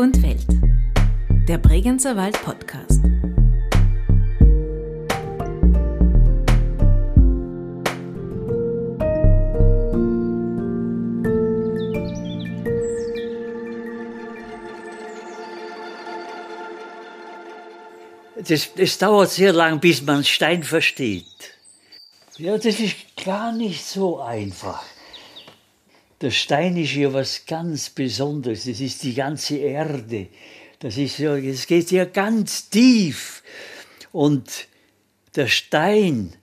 und Welt. Der Bregenzer Wald Podcast. Das dauert sehr lang, bis man Stein versteht. Ja, das ist gar nicht so einfach. Der Stein ist ja was ganz Besonderes. Das ist die ganze Erde. Das ist ja, es geht ja ganz tief. Und der Stein,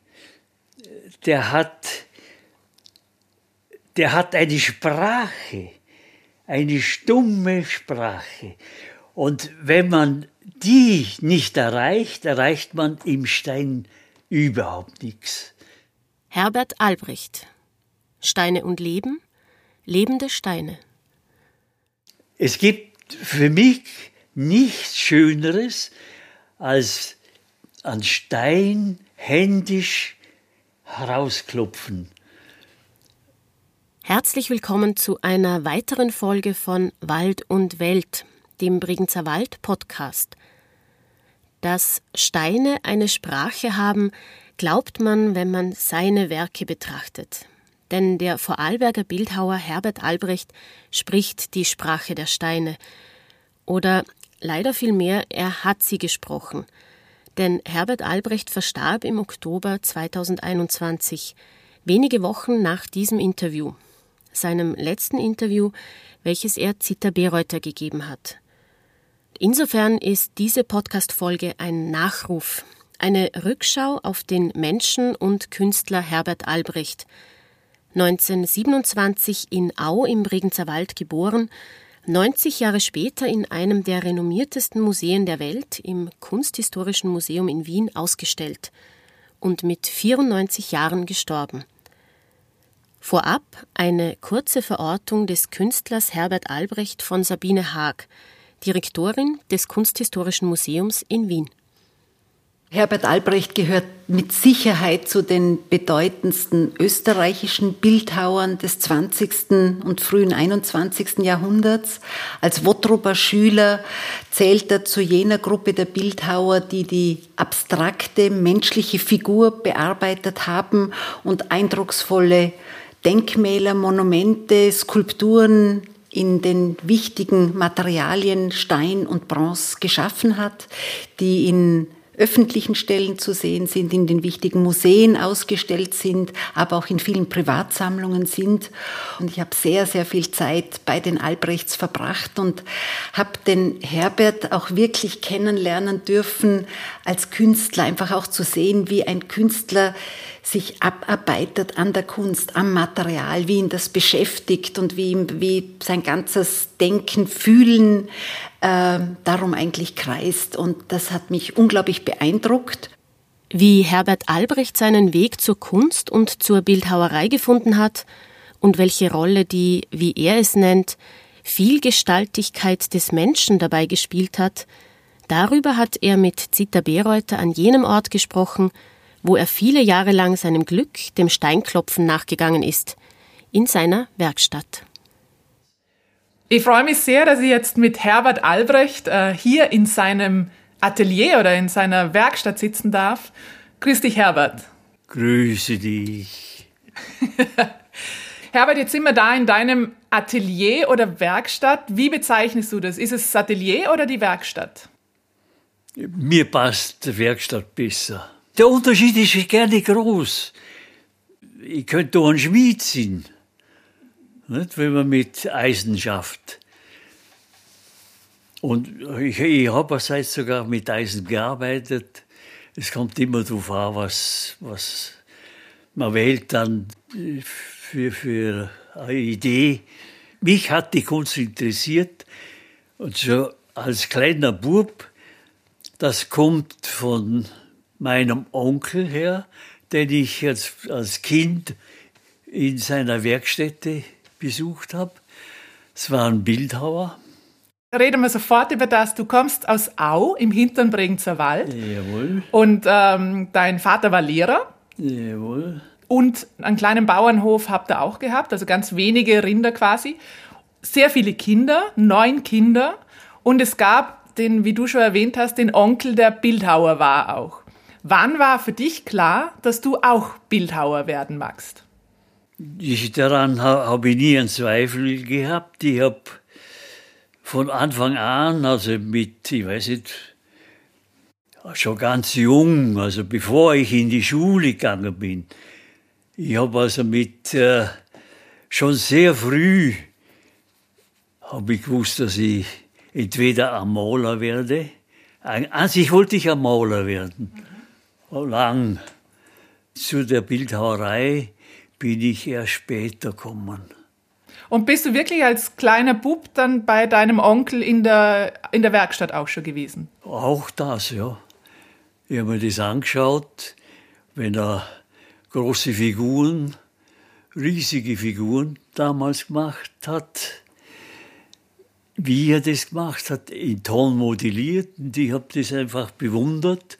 der hat, der hat eine Sprache, eine stumme Sprache. Und wenn man die nicht erreicht, erreicht man im Stein überhaupt nichts. Herbert Albrecht Steine und Leben, lebende Steine. Es gibt für mich nichts Schöneres, als an Stein händisch herausklopfen. Herzlich willkommen zu einer weiteren Folge von Wald und Welt, dem Bregenzer Wald Podcast. Dass Steine eine Sprache haben, glaubt man, wenn man seine Werke betrachtet. Denn der Vorarlberger Bildhauer Herbert Albrecht spricht die Sprache der Steine. Oder leider vielmehr, er hat sie gesprochen. Denn Herbert Albrecht verstarb im Oktober 2021, wenige Wochen nach diesem Interview, seinem letzten Interview, welches er Zita Bereuter gegeben hat. Insofern ist diese Podcast-Folge ein Nachruf eine Rückschau auf den Menschen und Künstler Herbert Albrecht. 1927 in Au im Bregenzer Wald geboren, 90 Jahre später in einem der renommiertesten Museen der Welt, im Kunsthistorischen Museum in Wien, ausgestellt und mit 94 Jahren gestorben. Vorab eine kurze Verortung des Künstlers Herbert Albrecht von Sabine Haag, Direktorin des Kunsthistorischen Museums in Wien. Herbert Albrecht gehört mit Sicherheit zu den bedeutendsten österreichischen Bildhauern des 20. und frühen 21. Jahrhunderts. Als Wotrober Schüler zählt er zu jener Gruppe der Bildhauer, die die abstrakte menschliche Figur bearbeitet haben und eindrucksvolle Denkmäler, Monumente, Skulpturen in den wichtigen Materialien Stein und Bronze geschaffen hat, die in öffentlichen Stellen zu sehen sind, in den wichtigen Museen ausgestellt sind, aber auch in vielen Privatsammlungen sind. Und ich habe sehr, sehr viel Zeit bei den Albrechts verbracht und habe den Herbert auch wirklich kennenlernen dürfen als Künstler, einfach auch zu sehen, wie ein Künstler sich abarbeitet an der Kunst, am Material, wie ihn das beschäftigt und wie, wie sein ganzes Denken, Fühlen äh, darum eigentlich kreist. Und das hat mich unglaublich beeindruckt. Wie Herbert Albrecht seinen Weg zur Kunst und zur Bildhauerei gefunden hat und welche Rolle die, wie er es nennt, Vielgestaltigkeit des Menschen dabei gespielt hat, darüber hat er mit Zita Bereuter an jenem Ort gesprochen, wo er viele Jahre lang seinem Glück, dem Steinklopfen, nachgegangen ist, in seiner Werkstatt. Ich freue mich sehr, dass ich jetzt mit Herbert Albrecht äh, hier in seinem Atelier oder in seiner Werkstatt sitzen darf. Grüß dich, Herbert. Grüße dich. Herbert, jetzt sind wir da in deinem Atelier oder Werkstatt. Wie bezeichnest du das? Ist es das Atelier oder die Werkstatt? Mir passt die Werkstatt besser. Der Unterschied ist gerne groß. Ich könnte auch ein Schmied sein, nicht, wenn man mit Eisen schafft. Und ich, ich habe seit sogar mit Eisen gearbeitet. Es kommt immer darauf an, was, was man wählt dann für, für eine Idee. Mich hat die Kunst interessiert und so als kleiner Bub, das kommt von meinem Onkel her, den ich als, als Kind in seiner Werkstätte besucht habe. Es war ein Bildhauer. Reden wir sofort über das. Du kommst aus Au im hinteren Bregenzer Wald. Jawohl. Und ähm, dein Vater war Lehrer. Jawohl. Und einen kleinen Bauernhof habt ihr auch gehabt, also ganz wenige Rinder quasi. Sehr viele Kinder, neun Kinder. Und es gab den, wie du schon erwähnt hast, den Onkel, der Bildhauer war auch. Wann war für dich klar, dass du auch Bildhauer werden magst? Ich, daran habe ich nie einen Zweifel gehabt. Ich habe von Anfang an, also mit, ich weiß nicht, schon ganz jung, also bevor ich in die Schule gegangen bin, ich habe also mit äh, schon sehr früh habe ich gewusst, dass ich entweder ein Maler werde. An sich wollte ich ein Maler werden. Mhm. Lang. Zu der Bildhauerei bin ich erst später gekommen. Und bist du wirklich als kleiner Bub dann bei deinem Onkel in der, in der Werkstatt auch schon gewesen? Auch das, ja. Ich habe mir das angeschaut, wenn er große Figuren, riesige Figuren damals gemacht hat, wie er das gemacht hat, in Ton modelliert. Und ich habe das einfach bewundert.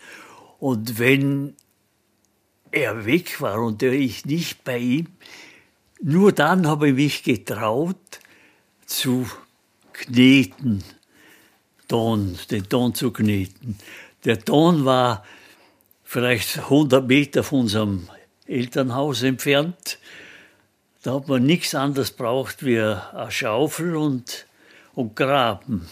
Und wenn er weg war und ich nicht bei ihm, nur dann habe ich mich getraut zu kneten, Ton, den Ton zu kneten. Der Ton war vielleicht 100 Meter von unserem Elternhaus entfernt. Da hat man nichts anderes braucht wie eine Schaufel und, und Graben.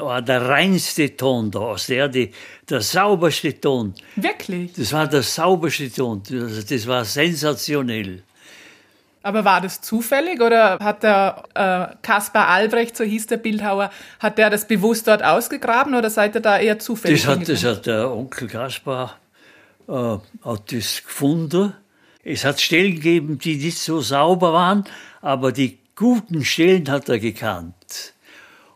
Das war der reinste Ton da aus der Erde, der sauberste Ton. Wirklich? Das war der sauberste Ton. Das, das war sensationell. Aber war das zufällig oder hat der äh, Kaspar Albrecht, so hieß der Bildhauer, hat der das bewusst dort ausgegraben oder seid ihr da eher zufällig? Das hat, das hat der Onkel Kaspar äh, hat das gefunden. Es hat Stellen gegeben, die nicht so sauber waren, aber die guten Stellen hat er gekannt.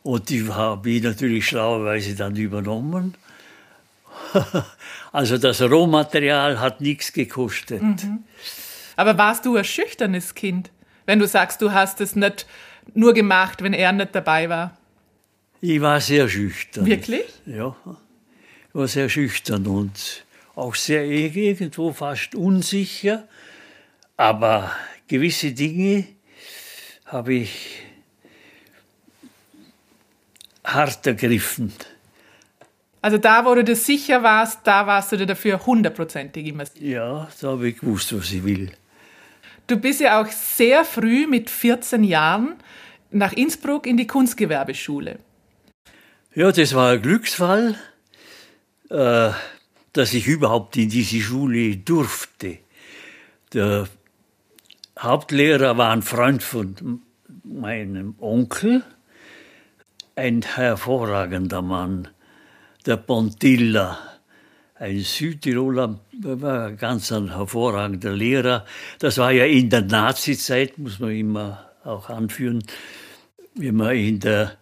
Und die habe ich natürlich schlauerweise dann übernommen. also das Rohmaterial hat nichts gekostet. Mhm. Aber warst du ein schüchternes Kind, wenn du sagst, du hast es nicht nur gemacht, wenn er nicht dabei war? Ich war sehr schüchtern. Wirklich? Ja, ich war sehr schüchtern und auch sehr irgendwo fast unsicher. Aber gewisse Dinge habe ich hart ergriffen. Also da, wo du dir sicher warst, da warst du dir dafür hundertprozentig immer sicher. Ja, da habe ich gewusst, was ich will. Du bist ja auch sehr früh mit 14 Jahren nach Innsbruck in die Kunstgewerbeschule. Ja, das war ein Glücksfall, äh, dass ich überhaupt in diese Schule durfte. Der Hauptlehrer war ein Freund von meinem Onkel, ein hervorragender Mann, der Pontilla ein Südtiroler, war ganz ein hervorragender Lehrer. Das war ja in der Nazizeit, muss man immer auch anführen, wenn man in, der,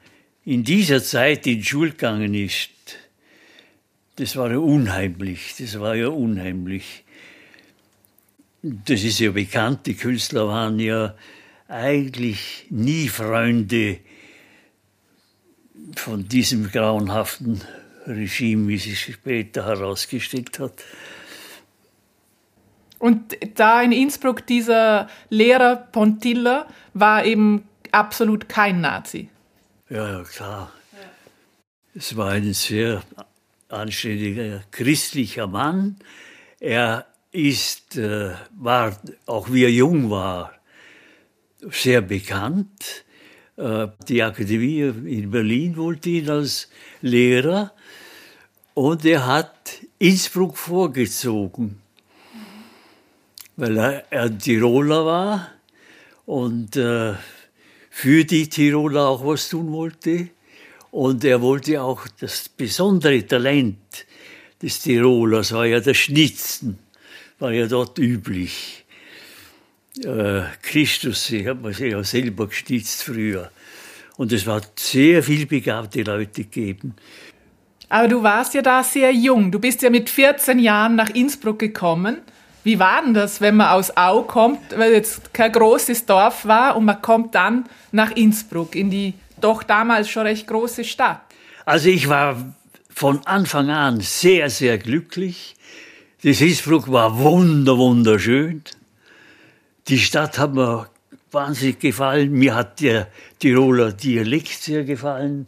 in dieser Zeit in die Schule gegangen ist. Das war ja unheimlich, das war ja unheimlich. Das ist ja bekannt, die Künstler waren ja eigentlich nie Freunde von diesem grauenhaften Regime, wie sich später herausgestellt hat. Und da in Innsbruck dieser Lehrer Pontilla war eben absolut kein Nazi. Ja, ja klar. Es war ein sehr anständiger christlicher Mann. Er ist, äh, war, auch wie er jung war, sehr bekannt. Äh, die Akademie in Berlin wollte ihn als Lehrer und er hat Innsbruck vorgezogen, weil er, er Tiroler war und äh, für die Tiroler auch was tun wollte. Und er wollte auch das besondere Talent des Tirolers, war ja das Schnitzen, war ja dort üblich. Äh, Christus, ich habe mir ja selber geschnitzt früher. Und es war sehr viel begabte Leute gegeben. Aber du warst ja da sehr jung. Du bist ja mit 14 Jahren nach Innsbruck gekommen. Wie war denn das, wenn man aus Au kommt, weil jetzt kein großes Dorf war und man kommt dann nach Innsbruck, in die doch damals schon recht große Stadt? Also ich war von Anfang an sehr, sehr glücklich. Das Innsbruck war wunder, wunderschön. Die Stadt hat mir wahnsinnig gefallen. Mir hat der Tiroler Dialekt sehr gefallen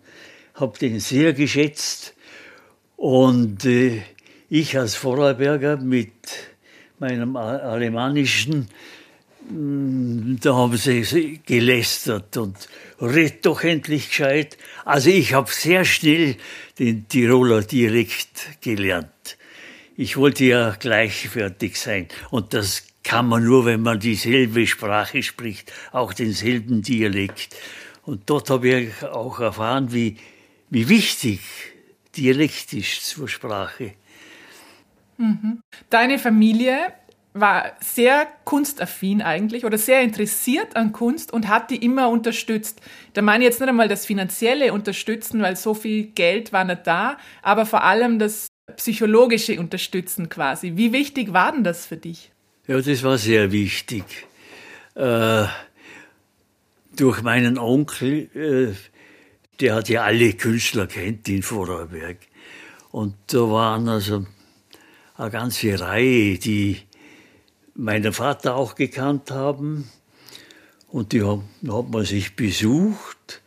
habe den sehr geschätzt. Und äh, ich als Vorarlberger mit meinem alemannischen, mm, da haben sie gelästert und red doch endlich gescheit. Also ich habe sehr schnell den Tiroler Dialekt gelernt. Ich wollte ja gleichwertig sein und das kann man nur, wenn man dieselbe Sprache spricht, auch denselben Dialekt. Und dort habe ich auch erfahren, wie, wie wichtig Dialekt ist zur Sprache. Mhm. Deine Familie war sehr kunstaffin eigentlich oder sehr interessiert an Kunst und hat die immer unterstützt. Da meine ich jetzt nicht einmal das finanzielle Unterstützen, weil so viel Geld war nicht da, aber vor allem das psychologische Unterstützen quasi. Wie wichtig war denn das für dich? Ja, das war sehr wichtig. Äh, durch meinen Onkel, äh, der hat ja alle Künstler kennt in Vorarlberg. Und da waren also eine ganze Reihe, die meinen Vater auch gekannt haben. Und die haben, hat man sich besucht.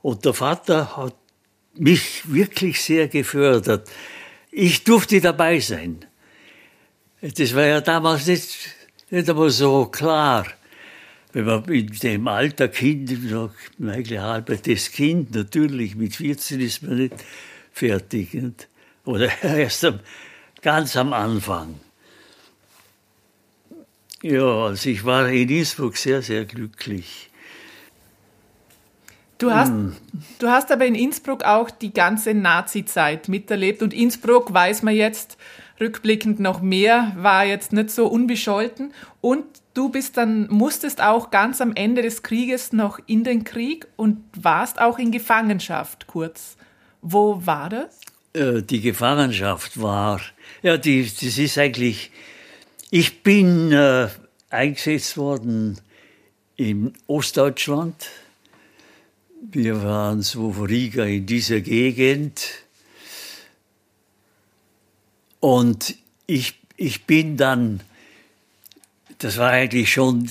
Und der Vater hat mich wirklich sehr gefördert. Ich durfte dabei sein. Das war ja damals nicht, nicht einmal so klar. Wenn man in dem Alter Kind, eigentlich halbes Kind, natürlich, mit 14 ist man nicht fertig. Nicht? Oder erst am, ganz am Anfang. Ja, also ich war in Innsbruck sehr, sehr glücklich. Du hast, hm. du hast aber in Innsbruck auch die ganze Nazi-Zeit miterlebt und Innsbruck weiß man jetzt rückblickend noch mehr, war jetzt nicht so unbescholten und du bist dann, musstest auch ganz am Ende des Krieges noch in den Krieg und warst auch in Gefangenschaft kurz. Wo war das? Äh, die Gefangenschaft war, ja, die, das ist eigentlich ich bin äh, eingesetzt worden in Ostdeutschland. Wir waren so vor Riga in dieser Gegend. Und ich, ich bin dann, das war eigentlich schon,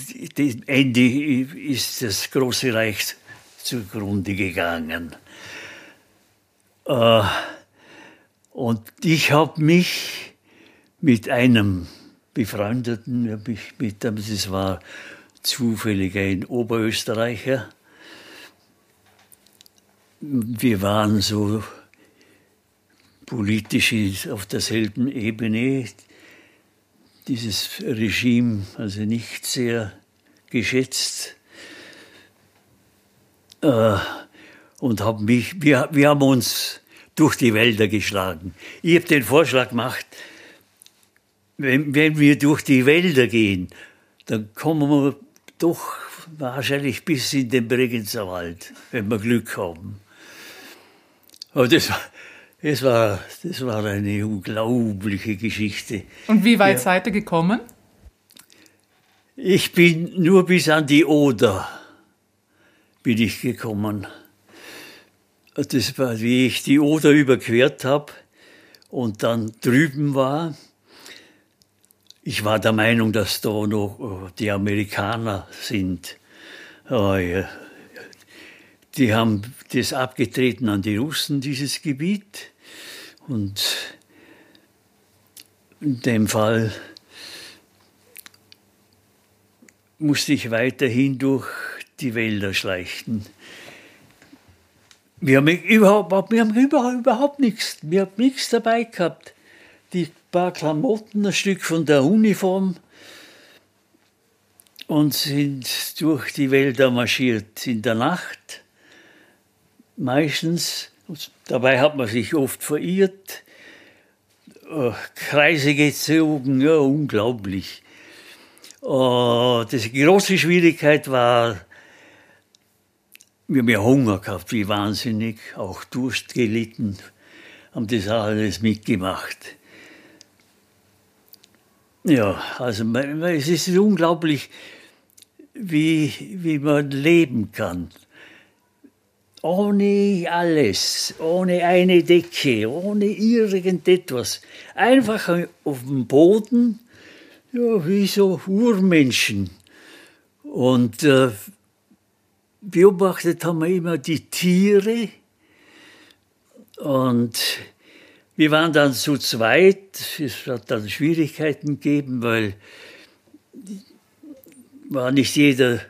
Ende ist das Große Reich zugrunde gegangen. Äh, und ich habe mich mit einem Befreundeten, habe ich mit das war zufällig ein Oberösterreicher. Wir waren so politisch auf derselben Ebene. Dieses Regime also nicht sehr geschätzt. Äh, und hab mich, wir, wir haben uns durch die Wälder geschlagen. Ich habe den Vorschlag gemacht, wenn, wenn wir durch die Wälder gehen, dann kommen wir doch wahrscheinlich bis in den Bregenzer Wald, wenn wir Glück haben. Aber das, das, war, das war eine unglaubliche Geschichte. Und wie weit ja. seid ihr gekommen? Ich bin nur bis an die Oder bin ich gekommen. Das war, wie ich die Oder überquert habe und dann drüben war, ich war der Meinung, dass da noch äh, die Amerikaner sind. Oh, die haben das abgetreten an die Russen, dieses Gebiet. Und in dem Fall musste ich weiterhin durch die Wälder schleichen. Wir haben überhaupt, wir haben überhaupt, überhaupt nichts, wir haben nichts dabei gehabt. Die paar Klamotten, ein Stück von der Uniform und sind durch die Wälder marschiert in der Nacht. Meistens, dabei hat man sich oft verirrt, äh, Kreise gezogen, ja, unglaublich. Uh, die große Schwierigkeit war, wir haben ja Hunger gehabt, wie wahnsinnig, auch Durst gelitten, haben das alles mitgemacht. Ja, also es ist unglaublich, wie, wie man leben kann. Ohne alles, ohne eine Decke, ohne irgendetwas. Einfach auf dem Boden, ja, wie so Urmenschen. Und äh, beobachtet haben wir immer die Tiere, Und wir waren dann zu zweit. Es hat dann Schwierigkeiten gegeben, weil war nicht jeder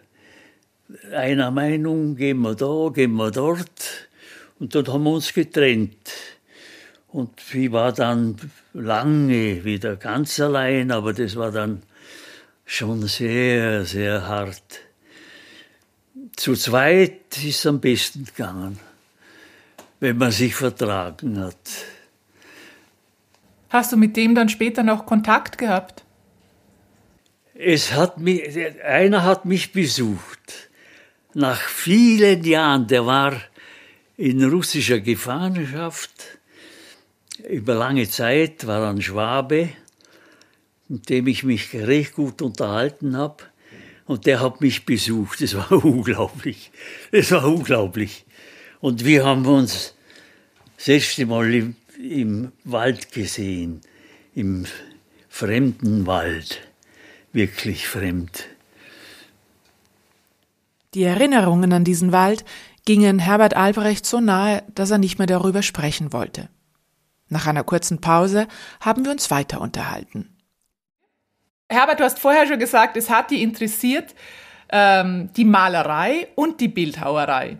einer Meinung, gehen wir da, gehen wir dort. Und dann haben wir uns getrennt. Und ich war dann lange wieder ganz allein, aber das war dann schon sehr, sehr hart. Zu zweit ist es am besten gegangen, wenn man sich vertragen hat. Hast du mit dem dann später noch Kontakt gehabt? Es hat mich, einer hat mich besucht. Nach vielen Jahren, der war in russischer Gefangenschaft über lange Zeit, war ein Schwabe, mit dem ich mich recht gut unterhalten habe. Und der hat mich besucht. Das war unglaublich. Das war unglaublich. Und wir haben uns das erste Mal im, im Wald gesehen, im fremden Wald, wirklich fremd. Die Erinnerungen an diesen Wald gingen Herbert Albrecht so nahe, dass er nicht mehr darüber sprechen wollte. Nach einer kurzen Pause haben wir uns weiter unterhalten. Herbert, du hast vorher schon gesagt, es hat dich interessiert, ähm, die Malerei und die Bildhauerei.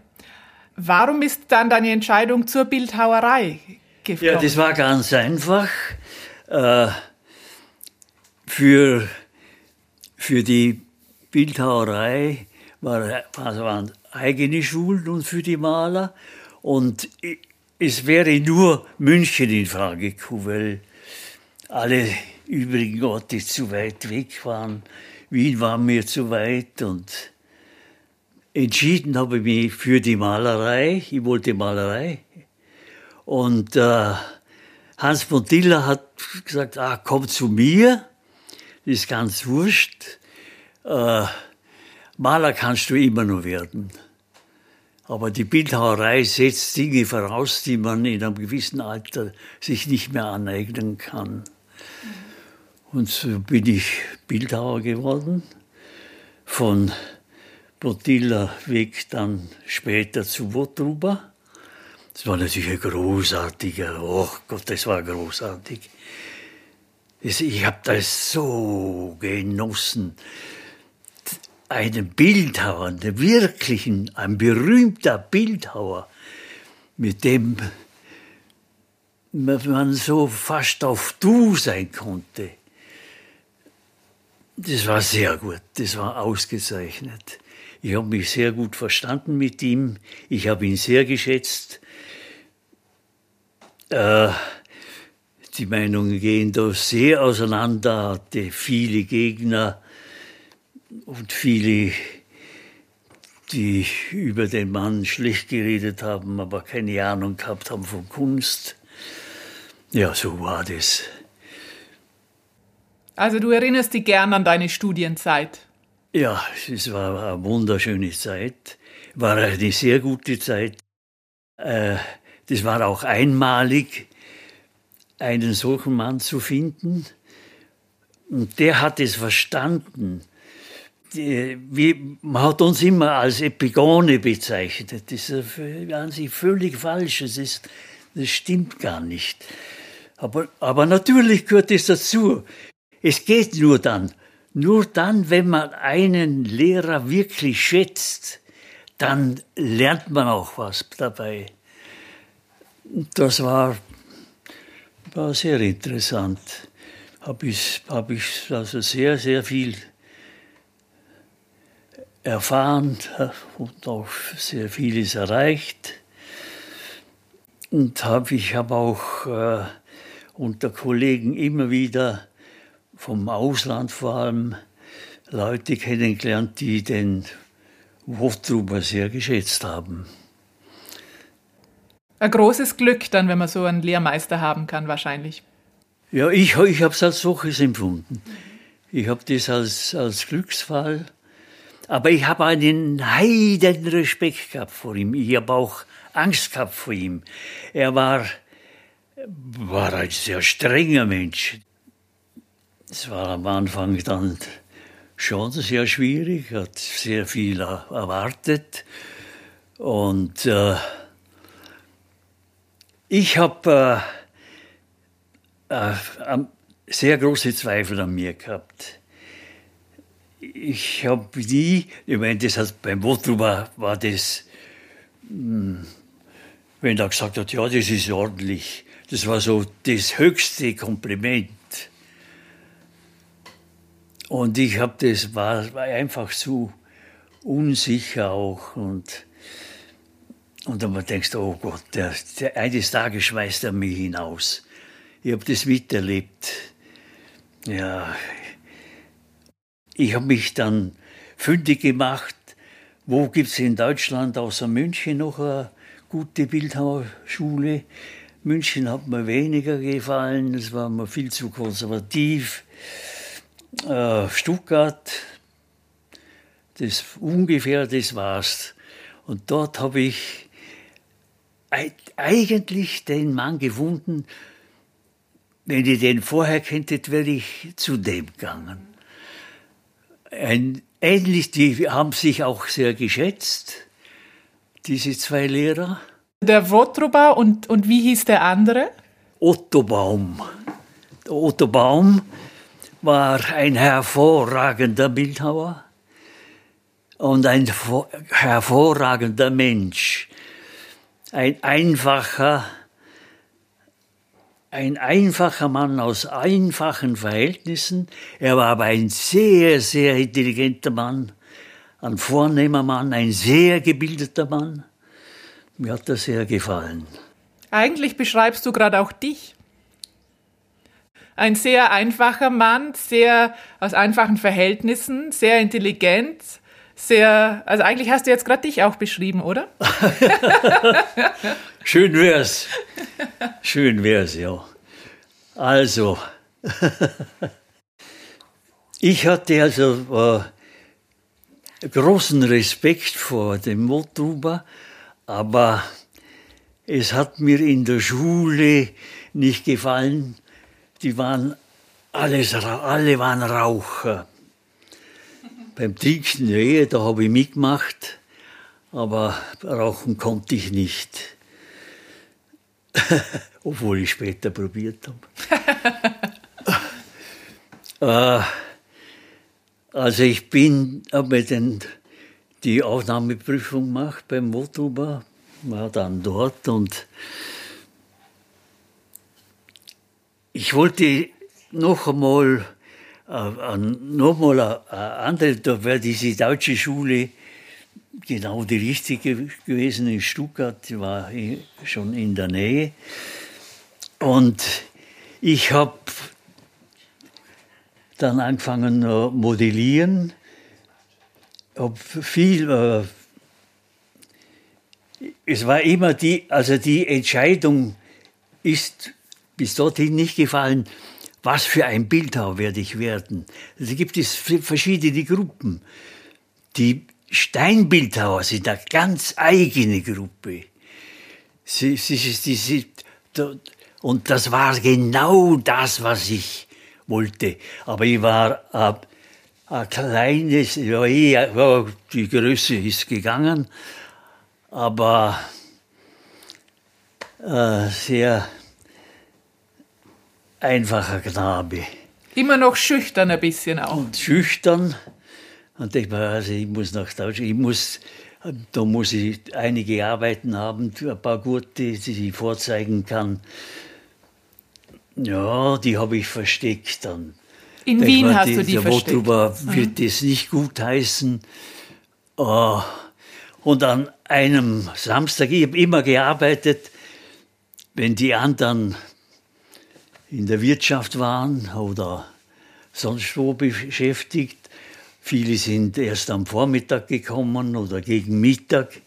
Warum ist dann deine Entscheidung zur Bildhauerei gekommen? Ja, das war ganz einfach. Äh, für, für die Bildhauerei war, waren eigene Schulen und für die Maler. Und es wäre nur München in Frage gekommen, weil alle übrigen Orte zu weit weg waren. Wien war mir zu weit und entschieden habe ich mich für die Malerei. Ich wollte Malerei. Und äh, Hans von Diller hat gesagt, ah, komm zu mir, das ist ganz wurscht. Äh, Maler kannst du immer nur werden. Aber die Bildhauerei setzt Dinge voraus, die man in einem gewissen Alter sich nicht mehr aneignen kann. Und so bin ich Bildhauer geworden. Von Botilla weg dann später zu Wotruba. Das war natürlich ein großartiger, oh Gott, das war großartig. Ich habe das so genossen. Einen Bildhauer, einen wirklichen, ein berühmter Bildhauer, mit dem man so fast auf Du sein konnte. Das war sehr gut, das war ausgezeichnet. Ich habe mich sehr gut verstanden mit ihm, ich habe ihn sehr geschätzt. Äh, die Meinungen gehen da sehr auseinander, hatte viele Gegner und viele, die über den Mann schlecht geredet haben, aber keine Ahnung gehabt haben von Kunst. Ja, so war das. Also du erinnerst dich gern an deine Studienzeit? Ja, es war eine wunderschöne Zeit, war eine sehr gute Zeit. Äh, das war auch einmalig, einen solchen Mann zu finden. Und der hat es verstanden. Wie, man hat uns immer als Epigone bezeichnet. Das ist an sich völlig falsch. Das, ist, das stimmt gar nicht. Aber, aber natürlich gehört es dazu. Es geht nur dann. Nur dann, wenn man einen Lehrer wirklich schätzt, dann lernt man auch was dabei. Das war, war sehr interessant. Habe ich, hab ich also sehr, sehr viel erfahren und auch sehr vieles erreicht. Und hab, ich habe auch äh, unter Kollegen immer wieder vom Ausland vor allem Leute kennengelernt, die den Hoftruber sehr geschätzt haben. Ein großes Glück dann, wenn man so einen Lehrmeister haben kann, wahrscheinlich. Ja, ich, ich habe es als solches empfunden. Ich habe das als, als Glücksfall. Aber ich habe einen heiden Respekt gehabt vor ihm. Ich habe auch Angst gehabt vor ihm. Er war, war ein sehr strenger Mensch. Es war am Anfang dann schon sehr schwierig, hat sehr viel erwartet und äh, Ich habe äh, äh, sehr große Zweifel an mir gehabt. Ich habe nie, ich meine, das hat, beim Votru war, war das, hm, wenn er gesagt hat, ja, das ist ordentlich, das war so das höchste Kompliment. Und ich habe das, war, war einfach zu unsicher auch und und dann denkst du, oh Gott, der, der, eines Tages schmeißt er mich hinaus. Ich habe das miterlebt. Ja, ich habe mich dann fündig gemacht. Wo gibt es in Deutschland außer München noch eine gute Bildhauerschule? München hat mir weniger gefallen, es war mir viel zu konservativ. Äh, Stuttgart, das ungefähr das war's. Und dort habe ich eigentlich den Mann gefunden, wenn ich den vorher kenntet, wäre ich zu dem gegangen. Ein, ähnlich, die haben sich auch sehr geschätzt, diese zwei Lehrer. Der Wotruba und, und wie hieß der andere? Otto Baum. Otto Baum war ein hervorragender Bildhauer und ein hervorragender Mensch ein einfacher, ein einfacher Mann aus einfachen Verhältnissen. Er war aber ein sehr, sehr intelligenter Mann, ein vornehmer Mann, ein sehr gebildeter Mann. Mir hat das sehr gefallen. Eigentlich beschreibst du gerade auch dich. Ein sehr einfacher Mann, sehr aus einfachen Verhältnissen, sehr intelligent, sehr, also eigentlich hast du jetzt gerade dich auch beschrieben, oder? Schön wär's. Schön wär's, ja. Also, ich hatte also äh, großen Respekt vor dem Motuba, aber es hat mir in der Schule nicht gefallen. Die waren alles, alle waren Raucher. Beim Trinken, nee, da habe ich mitgemacht, aber rauchen konnte ich nicht. Obwohl ich später probiert habe. äh, also ich bin, habe mir den, die Aufnahmeprüfung gemacht beim Motuba, war dann dort und ich wollte noch einmal äh, nochmal eine andere, da wäre diese deutsche Schule genau die richtige gewesen in Stuttgart, die war schon in der Nähe. Und ich habe dann angefangen zu modellieren, habe viel, äh, es war immer die, also die Entscheidung ist bis dorthin nicht gefallen, was für ein Bildhauer werde ich werden. Also gibt es verschiedene Gruppen. Die Steinbildhauer sind eine ganz eigene Gruppe. Sie, sie, sie, sie, und das war genau das, was ich wollte. Aber ich war ein, ein kleines, ja, ja, die Größe ist gegangen, aber äh, sehr einfacher Knabe. Immer noch schüchtern ein bisschen auch. Und schüchtern. Und ich war, also ich muss nach Deutschland, ich muss, da muss ich einige Arbeiten haben, ein paar gute, die ich vorzeigen kann. Ja, die habe ich versteckt dann. In Wien mal, hast die, du die der versteckt? Darüber mhm. wird das nicht gut heißen. Oh. Und an einem Samstag, ich habe immer gearbeitet, wenn die anderen in der Wirtschaft waren oder sonst wo beschäftigt. Viele sind erst am Vormittag gekommen oder gegen Mittag.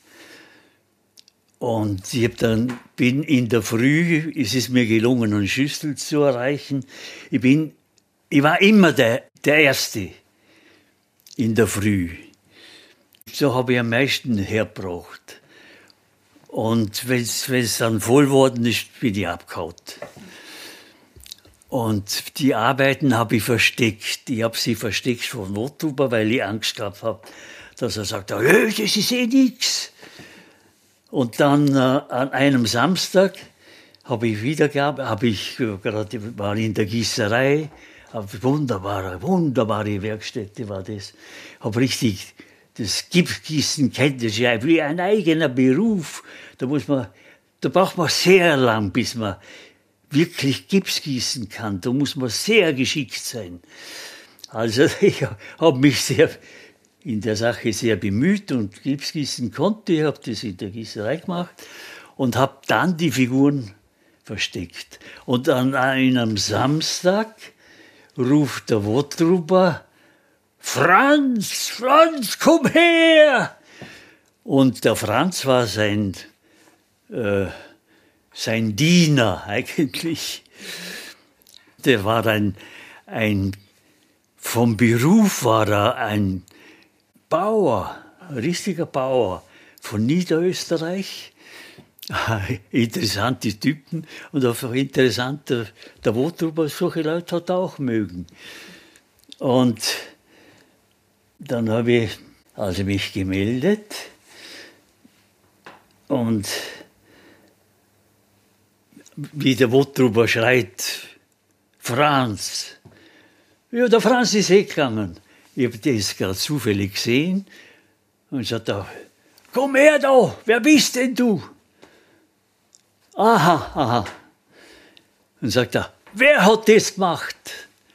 Und ich dann, bin in der Früh, es ist mir gelungen, einen Schüssel zu erreichen. Ich, bin, ich war immer der, der Erste in der Früh. So habe ich am meisten hergebracht. Und wenn es dann voll worden ist, bin ich abgehauen. Und die Arbeiten habe ich versteckt. Ich habe sie versteckt von Nottuber, weil ich Angst gehabt habe, dass er sagt, das ist eh nichts. Und dann äh, an einem Samstag habe ich wiedergearbeitet, habe ich gerade war in der Gießerei, wunderbare, wunderbare Werkstätte war das, habe richtig das Gipsgießen kennt das ja wie ein eigener Beruf. Da muss man, da braucht man sehr lang, bis man wirklich Gips gießen kann. Da muss man sehr geschickt sein. Also ich habe mich sehr in der Sache sehr bemüht und Gips gießen konnte. Ich habe das in der Gießerei gemacht und habe dann die Figuren versteckt. Und an einem Samstag ruft der Wottruber, Franz, Franz, komm her! Und der Franz war sein, äh, sein Diener eigentlich. Der war ein, ein, vom Beruf war er ein Bauer, ein richtiger Bauer von Niederösterreich. Interessante Typen und auch interessant, der, der solche Leute hat auch mögen. Und dann habe ich also mich gemeldet und wie der Wottruber schreit, Franz. Ja, der Franz ist weggegangen. Ich habe das gerade zufällig gesehen und sagte, komm her da, wer bist denn du? Aha, aha. Und sagt er, wer hat das gemacht?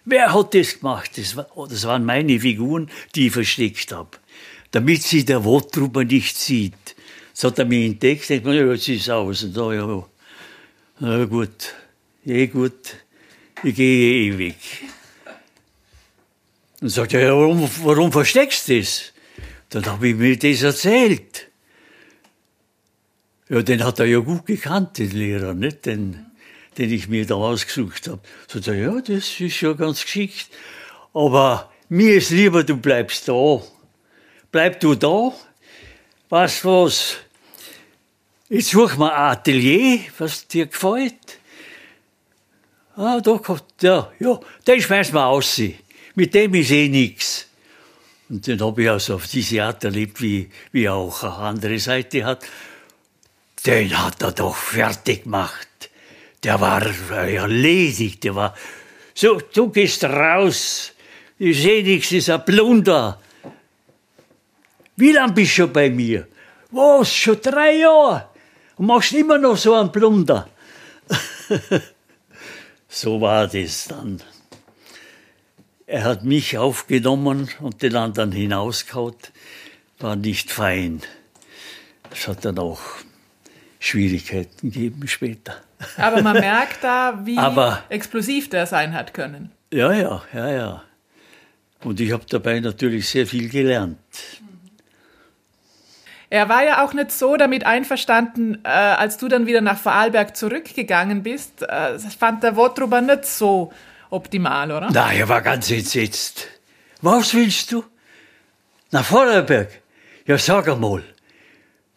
Wer hat das gemacht? Das, das waren meine Figuren, die ich versteckt habe. Damit sie der Wottruber nicht sieht. Das hat er mir entdeckt. Ich ja, jetzt ist aus. Und da, ja, na gut, eh gut, ich gehe eh weg. Und sagt er, ja, warum, warum versteckst du das? Dann habe ich mir das erzählt. Ja, den hat er ja gut gekannt, den Lehrer, nicht? Den, den ich mir da ausgesucht habe. So, da, ja, das ist ja ganz geschickt. Aber mir ist lieber, du bleibst da. Bleib du da. Was, was? Jetzt such mal ein Atelier, was dir gefällt. Ah, da kommt, ja, ja, den schmeiß mal aus. Mit dem ist eh nix. Und den habe ich also auf diese Art erlebt, wie, wie auch eine andere Seite hat. Den hat er doch fertig gemacht der war erledigt, der war, so, du gehst raus, ich sehe nichts, ist ein Plunder. Wie lange bist du schon bei mir? Was, schon drei Jahre? Und machst immer noch so einen Plunder? so war das dann. Er hat mich aufgenommen und den anderen hinausgehauen. War nicht fein. Das hat dann auch Schwierigkeiten gegeben später. Aber man merkt da, wie Aber, explosiv der sein hat können. Ja, ja, ja, ja. Und ich habe dabei natürlich sehr viel gelernt. Er war ja auch nicht so damit einverstanden, äh, als du dann wieder nach Vorarlberg zurückgegangen bist. Äh, das fand der Wottruber nicht so optimal, oder? Nein, er war ganz entsetzt. Was willst du? Nach Vorarlberg? Ja, sag einmal.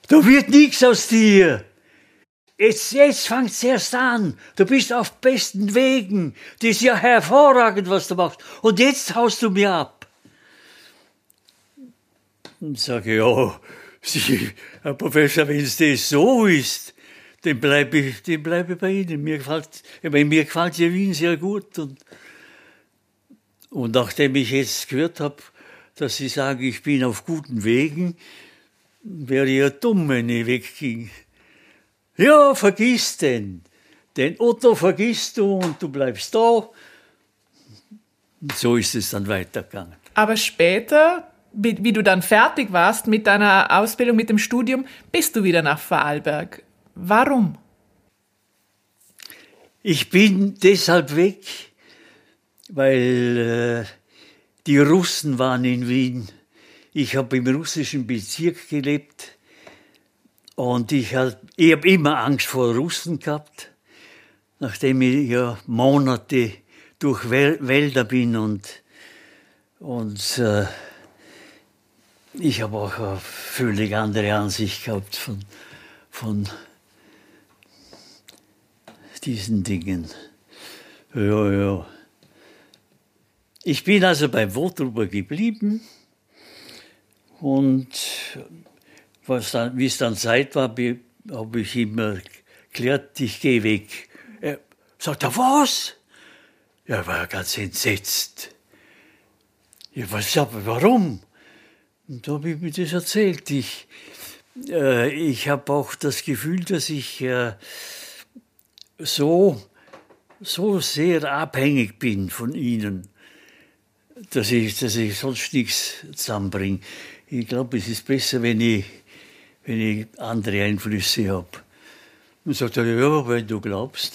Da wird nichts aus dir. Jetzt, jetzt fängt's erst an. Du bist auf besten Wegen. Das ist ja hervorragend, was du machst. Und jetzt haust du mir ab. Und sage, ja, Sie, Herr Professor, wenn es das so ist, dann bleibe ich, dann bleibe ich bei Ihnen. Mir gefällt, ich meine, mir gefällt ja Wien sehr gut. Und, und nachdem ich jetzt gehört habe, dass Sie sagen, ich bin auf guten Wegen, wäre ja dumm, wenn ich wegging. Ja, vergiss den. Den Otto vergisst du und du bleibst da. Und so ist es dann weitergegangen. Aber später, wie, wie, du dann fertig warst mit deiner Ausbildung, mit dem Studium, bist du wieder nach Vorarlberg. Warum? Ich bin deshalb weg, weil äh, die Russen waren in Wien. Ich habe im russischen Bezirk gelebt und ich, habe immer Angst vor Russen gehabt, nachdem ich ja Monate durch Wälder bin und, und äh, ich habe auch eine völlig andere Ansicht gehabt von, von diesen Dingen. Ja, ja. Ich bin also bei Wotruber geblieben und was dann, wie es dann Zeit war, habe ich immer klärt, ich gehe weg. Er sagt er, was? Er war ganz entsetzt. Ja, was, warum? Und da habe ich mir das erzählt. Ich, äh, ich habe auch das Gefühl, dass ich äh, so, so sehr abhängig bin von ihnen, dass ich, dass ich sonst nichts zusammenbringe. Ich glaube, es ist besser, wenn ich, wenn ich andere Einflüsse habe. Und sagt er, ja, wenn du glaubst.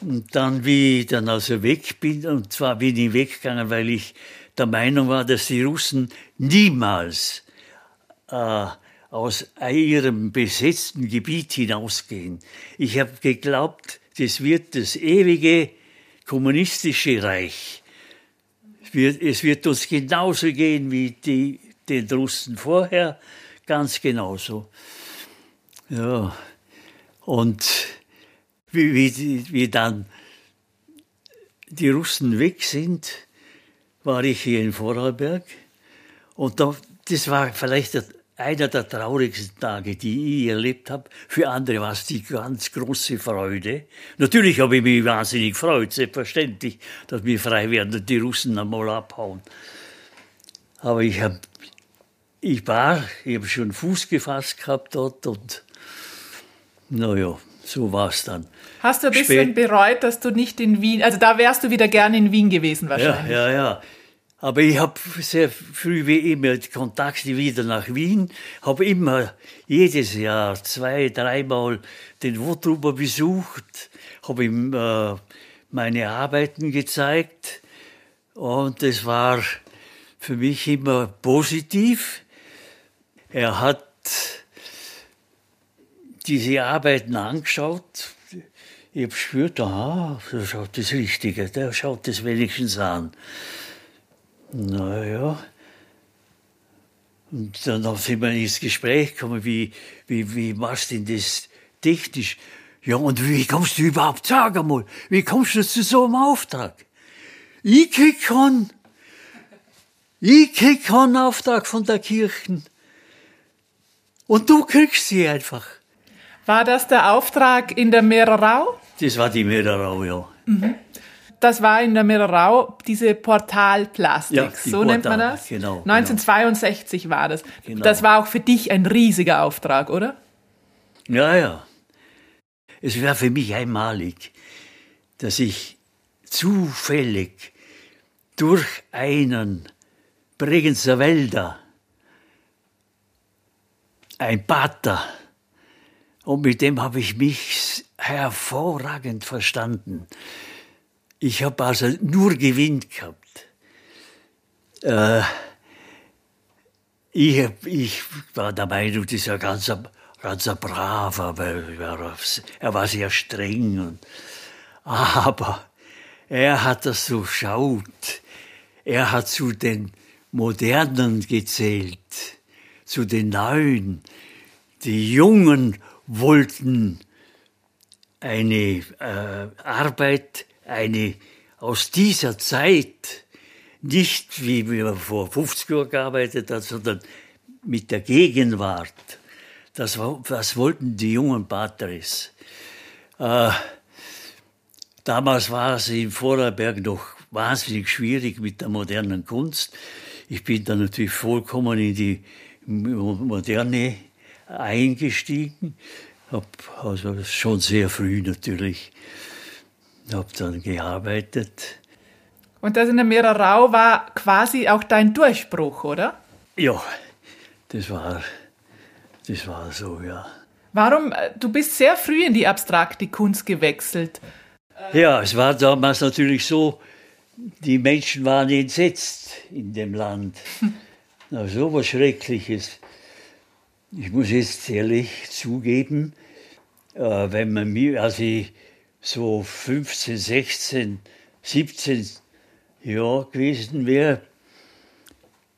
Und dann, wie ich dann also weg bin, und zwar bin ich weggegangen, weil ich der Meinung war, dass die Russen niemals äh, aus ihrem besetzten Gebiet hinausgehen. Ich habe geglaubt, das wird das ewige kommunistische Reich. Es wird, es wird uns genauso gehen wie die, den Russen vorher, ganz genauso. Ja, und wie, wie, wie dann die Russen weg sind, war ich hier in Vorarlberg. Und da, das war vielleicht einer der traurigsten Tage, die ich erlebt habe. Für andere war es die ganz große Freude. Natürlich habe ich mich wahnsinnig gefreut, selbstverständlich, dass wir frei werden und die Russen einmal abhauen. Aber ich habe, ich war, ich habe schon Fuß gefasst gehabt dort und, naja, so war es dann. Hast du ein bisschen bereut, dass du nicht in Wien, also da wärst du wieder gerne in Wien gewesen wahrscheinlich. Ja, ja, ja. Aber ich habe sehr früh wie immer Kontakte wieder nach Wien, habe immer jedes Jahr zwei, dreimal den Wotruber besucht, habe ihm äh, meine Arbeiten gezeigt und es war für mich immer positiv. Er hat diese Arbeiten angeschaut. Ich habe gespürt, aha, so schaut das Richtige, der schaut das wenigstens an. Naja. Und dann sind wir ins Gespräch gekommen, wie, wie, wie machst du denn das technisch? Ja, und wie kommst du überhaupt, sag einmal, wie kommst du zu so einem Auftrag? Ich krieg keinen, ich krieg keinen Auftrag von der Kirche. Und du kriegst sie einfach. War das der Auftrag in der Meererau? Das war die Meererau, ja. Mhm das war in der Mirrau diese Portalplastik, ja, die so Portal, nennt man das. Genau, 1962 genau. war das. Genau. Das war auch für dich ein riesiger Auftrag, oder? Ja, ja. Es war für mich einmalig, dass ich zufällig durch einen Bregenzer Wälder, ein Pater, und mit dem habe ich mich hervorragend verstanden. Ich habe also nur Gewinn gehabt. Äh, ich, ich war der Meinung, das ist ein ganz, ganz braver, aber er war sehr streng. Und, aber er hat das so schaut. Er hat zu den Modernen gezählt, zu den Neuen. Die Jungen wollten eine äh, Arbeit eine aus dieser Zeit, nicht wie man vor 50 Jahren gearbeitet hat, sondern mit der Gegenwart. Das, das wollten die jungen Patres. Äh, damals war es in Vorarlberg noch wahnsinnig schwierig mit der modernen Kunst. Ich bin dann natürlich vollkommen in die Moderne eingestiegen, habe also schon sehr früh natürlich habe dann gearbeitet. Und das in der Meererau war quasi auch dein Durchbruch, oder? Ja, das war, das war so, ja. Warum? Äh, du bist sehr früh in die abstrakte Kunst gewechselt. Ja, es war damals natürlich so, die Menschen waren entsetzt in dem Land. Na, so was Schreckliches. Ich muss jetzt ehrlich zugeben, äh, wenn man mir, also ich, so 15, 16, 17 Jahre gewesen wäre,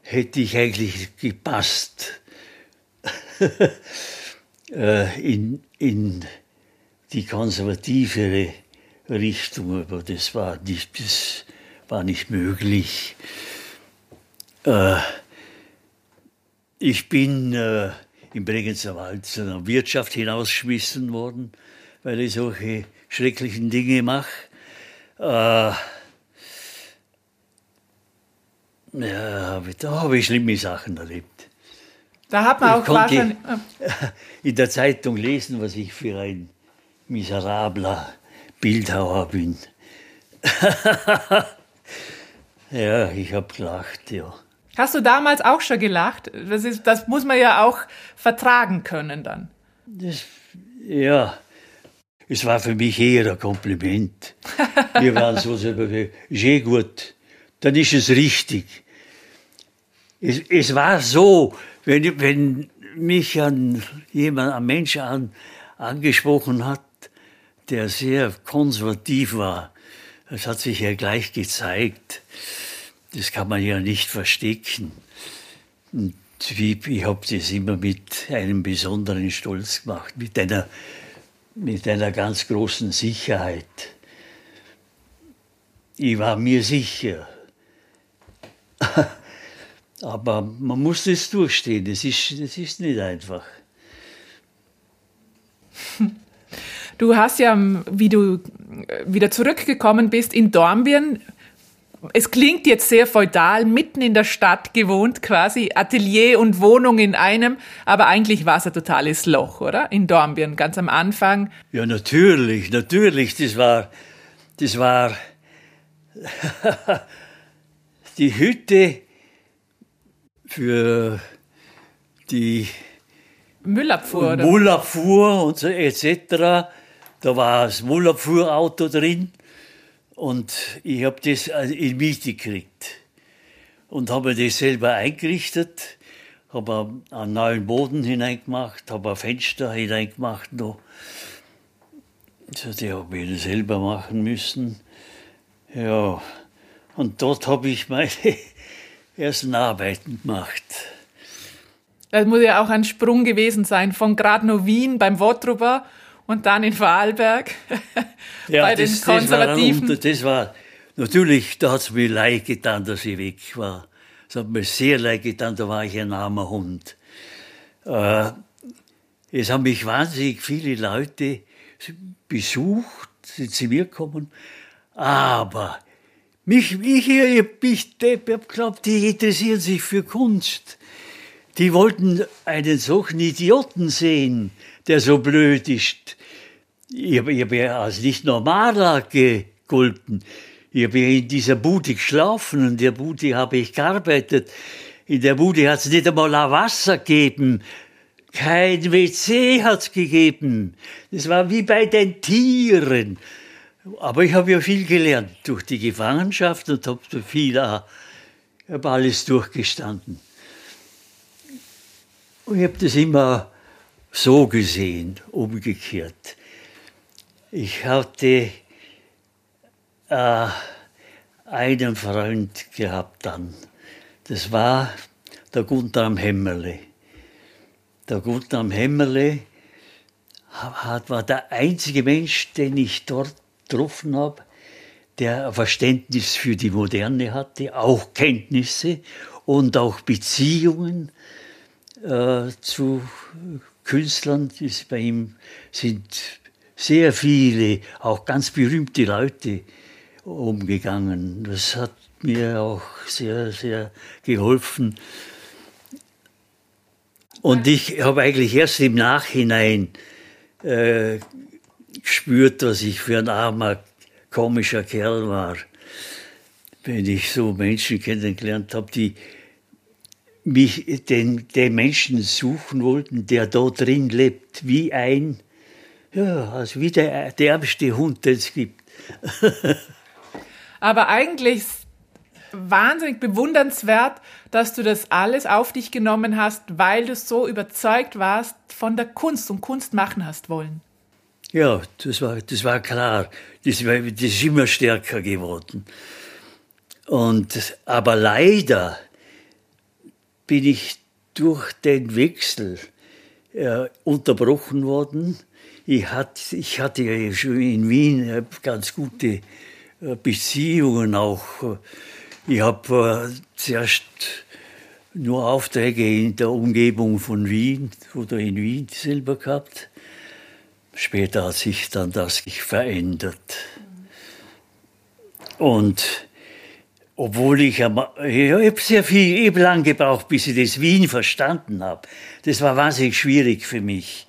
hätte ich eigentlich gepasst äh, in, in die konservativere Richtung, aber das war nicht, das war nicht möglich. Äh, ich bin im Bregenzer Wald zu einer Wirtschaft hinausgeschmissen worden, weil ich solche schrecklichen Dinge mache. Äh, ja, da habe ich schlimme Sachen erlebt. Da hat man ich auch wahrscheinlich. in der Zeitung lesen, was ich für ein miserabler Bildhauer bin. ja, ich habe gelacht, ja. Hast du damals auch schon gelacht? Das, ist, das muss man ja auch vertragen können dann. Das, ja, es war für mich eher ein Kompliment. Wir waren so selber, sehr gut, dann ist es richtig. Es, es war so, wenn, wenn mich an jemand, ein Mensch an, angesprochen hat, der sehr konservativ war, das hat sich ja gleich gezeigt. Das kann man ja nicht verstecken. Und ich habe das immer mit einem besonderen Stolz gemacht, mit einer, mit einer ganz großen Sicherheit. Ich war mir sicher. Aber man muss das durchstehen, das ist, das ist nicht einfach. Du hast ja, wie du wieder zurückgekommen bist in Dornbirn, es klingt jetzt sehr feudal, mitten in der Stadt gewohnt, quasi Atelier und Wohnung in einem, aber eigentlich war es ein totales Loch, oder? In Dornbirn, ganz am Anfang. Ja, natürlich, natürlich, das war, das war die Hütte für die Müllabfuhr, oder? Müllabfuhr und so etc. Da war das Müllabfuhrauto drin und ich habe das in Miete gekriegt und habe das selber eingerichtet, habe einen neuen Boden hineingemacht, habe ein Fenster hineingemacht noch. Also die habe ich selber machen müssen. Ja, und dort habe ich meine ersten Arbeiten gemacht. Das muss ja auch ein Sprung gewesen sein von Gradno Wien beim Wotrober und dann in Vorarlberg ja, bei das, den Konservativen. Das war, das war natürlich, da hat es mir leid getan, dass ich weg war. Es hat mir sehr leid getan, da war ich ein armer Hund. Äh, es haben mich wahnsinnig viele Leute besucht, sind zu mir gekommen, aber mich, ich, ich, ich, ich glaube, die interessieren sich für Kunst. Die wollten einen solchen Idioten sehen, der so blöd ist. Ich habe hab ja als nicht normaler gegolten. Ich habe ja in dieser Bude geschlafen und in der Bude habe ich gearbeitet. In der Bude hat es nicht einmal ein Wasser gegeben. Kein WC hat es gegeben. Das war wie bei den Tieren. Aber ich habe ja viel gelernt durch die Gefangenschaft und habe viel, habe alles durchgestanden. Ich habe das immer so gesehen, umgekehrt. Ich hatte äh, einen Freund gehabt dann. Das war der Gunther am Hämmerle. Der Gunther am Hämmerle war der einzige Mensch, den ich dort getroffen habe, der Verständnis für die Moderne hatte, auch Kenntnisse und auch Beziehungen äh, zu Künstlern. Das bei ihm sind sehr viele, auch ganz berühmte Leute umgegangen. Das hat mir auch sehr, sehr geholfen. Und ich habe eigentlich erst im Nachhinein äh, gespürt, was ich für ein armer, komischer Kerl war. Wenn ich so Menschen kennengelernt habe, die mich den, den Menschen suchen wollten, der da drin lebt, wie ein, ja, also wie der, der ärmste Hund, den es gibt. Aber eigentlich wahnsinnig bewundernswert, dass du das alles auf dich genommen hast, weil du so überzeugt warst von der Kunst und Kunst machen hast wollen. Ja, das war, das war klar. Das, war, das ist immer stärker geworden. Und, aber leider bin ich durch den Wechsel äh, unterbrochen worden. Ich, hat, ich hatte ja schon in Wien äh, ganz gute äh, Beziehungen auch. Ich habe äh, zuerst nur Aufträge in der Umgebung von Wien oder in Wien selber gehabt. Später hat sich dann das verändert. Und obwohl ich, ich habe sehr viel, eben lang gebraucht, bis ich das Wien verstanden habe. Das war wahnsinnig schwierig für mich.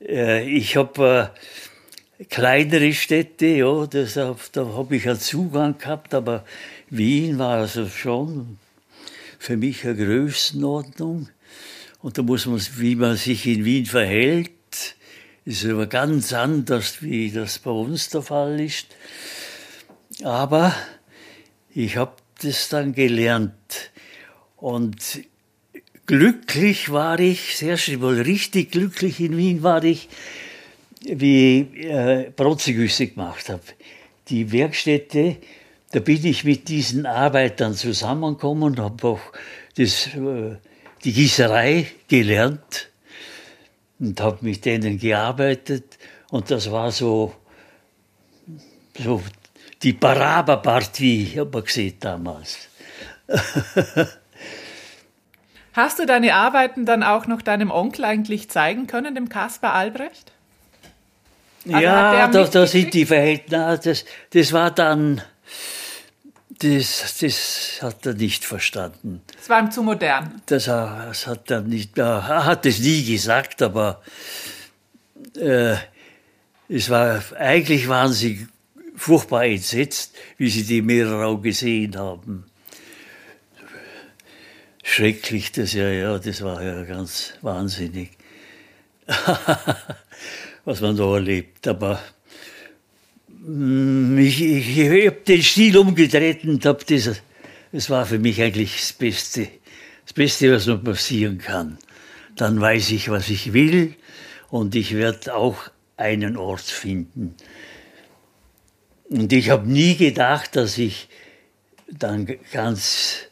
Äh, ich habe äh, kleinere Städte, ja, das, da habe ich einen Zugang gehabt, aber Wien war also schon für mich eine Größenordnung. Und da muss man, wie man sich in Wien verhält, ist aber ganz anders, wie das bei uns der Fall ist. Aber ich habe das dann gelernt. Und glücklich war ich, sehr schön, wohl richtig glücklich in Wien war ich, wie äh, Brotzegüsse gemacht habe. Die Werkstätte, da bin ich mit diesen Arbeitern zusammengekommen, habe auch das, äh, die Gießerei gelernt und habe mit denen gearbeitet. Und das war so, so die Baraba-Partie, habe ich gesehen damals. Hast du deine Arbeiten dann auch noch deinem Onkel eigentlich zeigen können, dem Kaspar Albrecht? Also ja, da, da sind die Verhältnisse. Das, das war dann, das, das hat er nicht verstanden. Das war ihm zu modern. Das, das hat er nicht, er hat es nie gesagt, aber äh, es war, eigentlich waren sie furchtbar entsetzt, wie sie die Mehrerau gesehen haben. Schrecklich, das ja, ja, das war ja ganz wahnsinnig, was man da erlebt. Aber mm, ich, ich, ich habe den Stil umgedreht und habe das, das war für mich eigentlich das Beste, das Beste, was noch passieren kann. Dann weiß ich, was ich will und ich werde auch einen Ort finden, und ich habe nie gedacht, dass ich dann ganz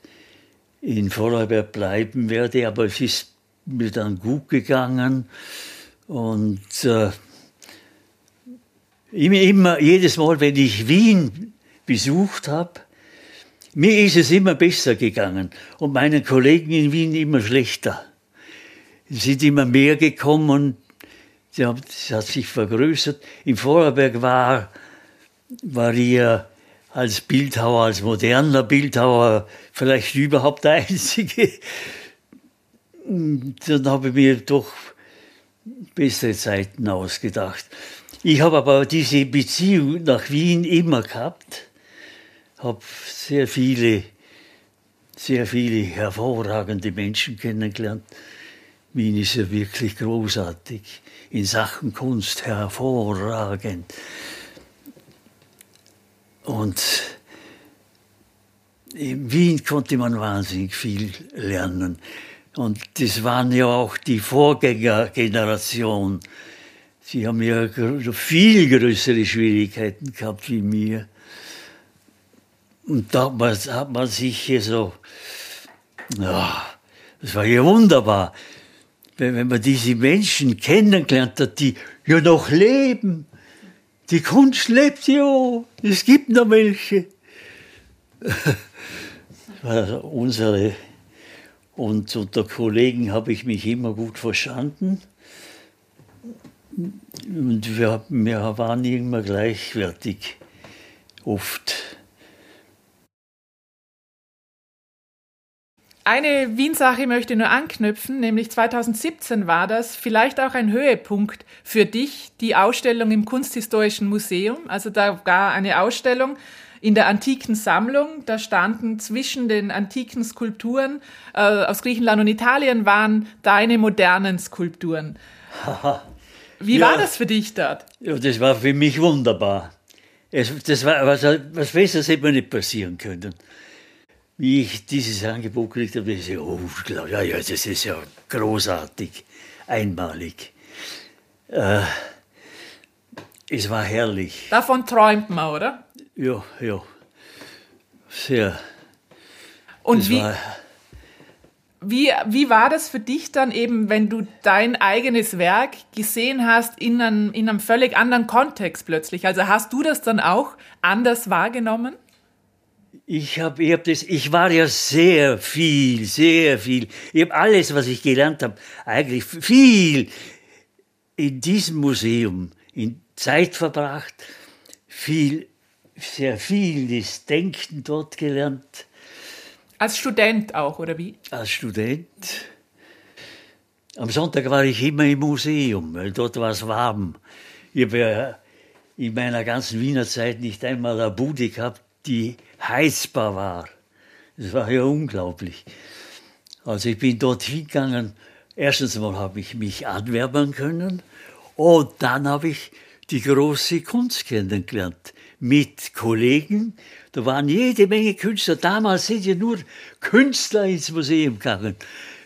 in Vorarlberg bleiben werde, aber es ist mir dann gut gegangen und äh, immer, jedes Mal, wenn ich Wien besucht habe, mir ist es immer besser gegangen und meinen Kollegen in Wien immer schlechter. Sie sind immer mehr gekommen, sie es hat sich vergrößert. Im Vorarlberg war war ich als Bildhauer, als moderner Bildhauer vielleicht überhaupt der Einzige. Dann habe ich mir doch bessere Zeiten ausgedacht. Ich habe aber diese Beziehung nach Wien immer gehabt, habe sehr viele, sehr viele hervorragende Menschen kennengelernt. Wien ist ja wirklich großartig, in Sachen Kunst hervorragend. Und in Wien konnte man wahnsinnig viel lernen. Und das waren ja auch die Vorgängergeneration. Sie haben ja viel größere Schwierigkeiten gehabt wie mir. Und damals hat man sich hier so, ja, das war ja wunderbar, wenn, wenn man diese Menschen kennengelernt hat, die ja noch leben die Kunst lebt ja, es gibt noch welche. Also unsere und unter Kollegen habe ich mich immer gut verstanden. Und wir, wir waren immer gleichwertig, oft. Eine Wien-Sache möchte ich nur anknüpfen, nämlich 2017 war das vielleicht auch ein Höhepunkt für dich, die Ausstellung im Kunsthistorischen Museum. Also da war eine Ausstellung in der antiken Sammlung. Da standen zwischen den antiken Skulpturen äh, aus Griechenland und Italien waren deine modernen Skulpturen. Wie ja, war das für dich dort? Ja, das war für mich wunderbar. Es, das war, was, was Besseres hätte mir nicht passieren können wie ich dieses Angebot gekriegt habe, ich oh, ja, ja, das ist ja großartig, einmalig. Äh, es war herrlich. Davon träumt man, oder? Ja, ja. Sehr. Und wie, war, wie, wie war das für dich dann eben, wenn du dein eigenes Werk gesehen hast in einem, in einem völlig anderen Kontext plötzlich? Also hast du das dann auch anders wahrgenommen? Ich habe, ich hab das, ich war ja sehr viel, sehr viel. Ich habe alles, was ich gelernt habe, eigentlich viel in diesem Museum in Zeit verbracht, viel, sehr viel das Denken dort gelernt. Als Student auch, oder wie? Als Student. Am Sonntag war ich immer im Museum, weil dort war es warm. Ich habe ja in meiner ganzen Wiener Zeit nicht einmal eine Bude gehabt, die heizbar war. Das war ja unglaublich. Also ich bin dort hingegangen. Erstens mal habe ich mich anwerben können und dann habe ich die große Kunst kennengelernt. Mit Kollegen, da waren jede Menge Künstler. Damals sind ja nur Künstler ins Museum gegangen.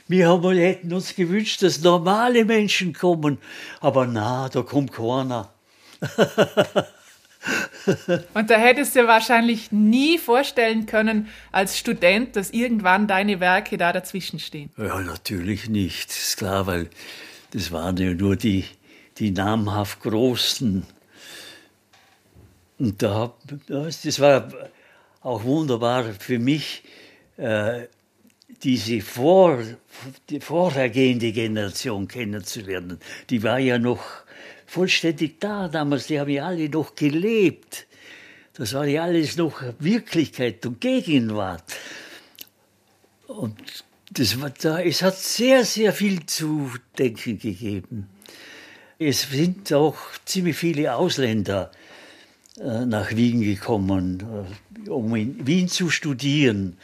Wir haben, hätten uns gewünscht, dass normale Menschen kommen. Aber na, da kommt keiner. Und da hättest du wahrscheinlich nie vorstellen können, als Student, dass irgendwann deine Werke da dazwischen stehen. Ja, natürlich nicht. Ist klar, weil das waren ja nur die, die namhaft Großen. Und da, das war auch wunderbar für mich, äh, diese vor, die vorhergehende Generation kennenzulernen. Die war ja noch vollständig da damals, die haben ja alle noch gelebt. Das war ja alles noch Wirklichkeit und Gegenwart. Und das war da, es hat sehr, sehr viel zu denken gegeben. Es sind auch ziemlich viele Ausländer äh, nach Wien gekommen, äh, um in Wien zu studieren.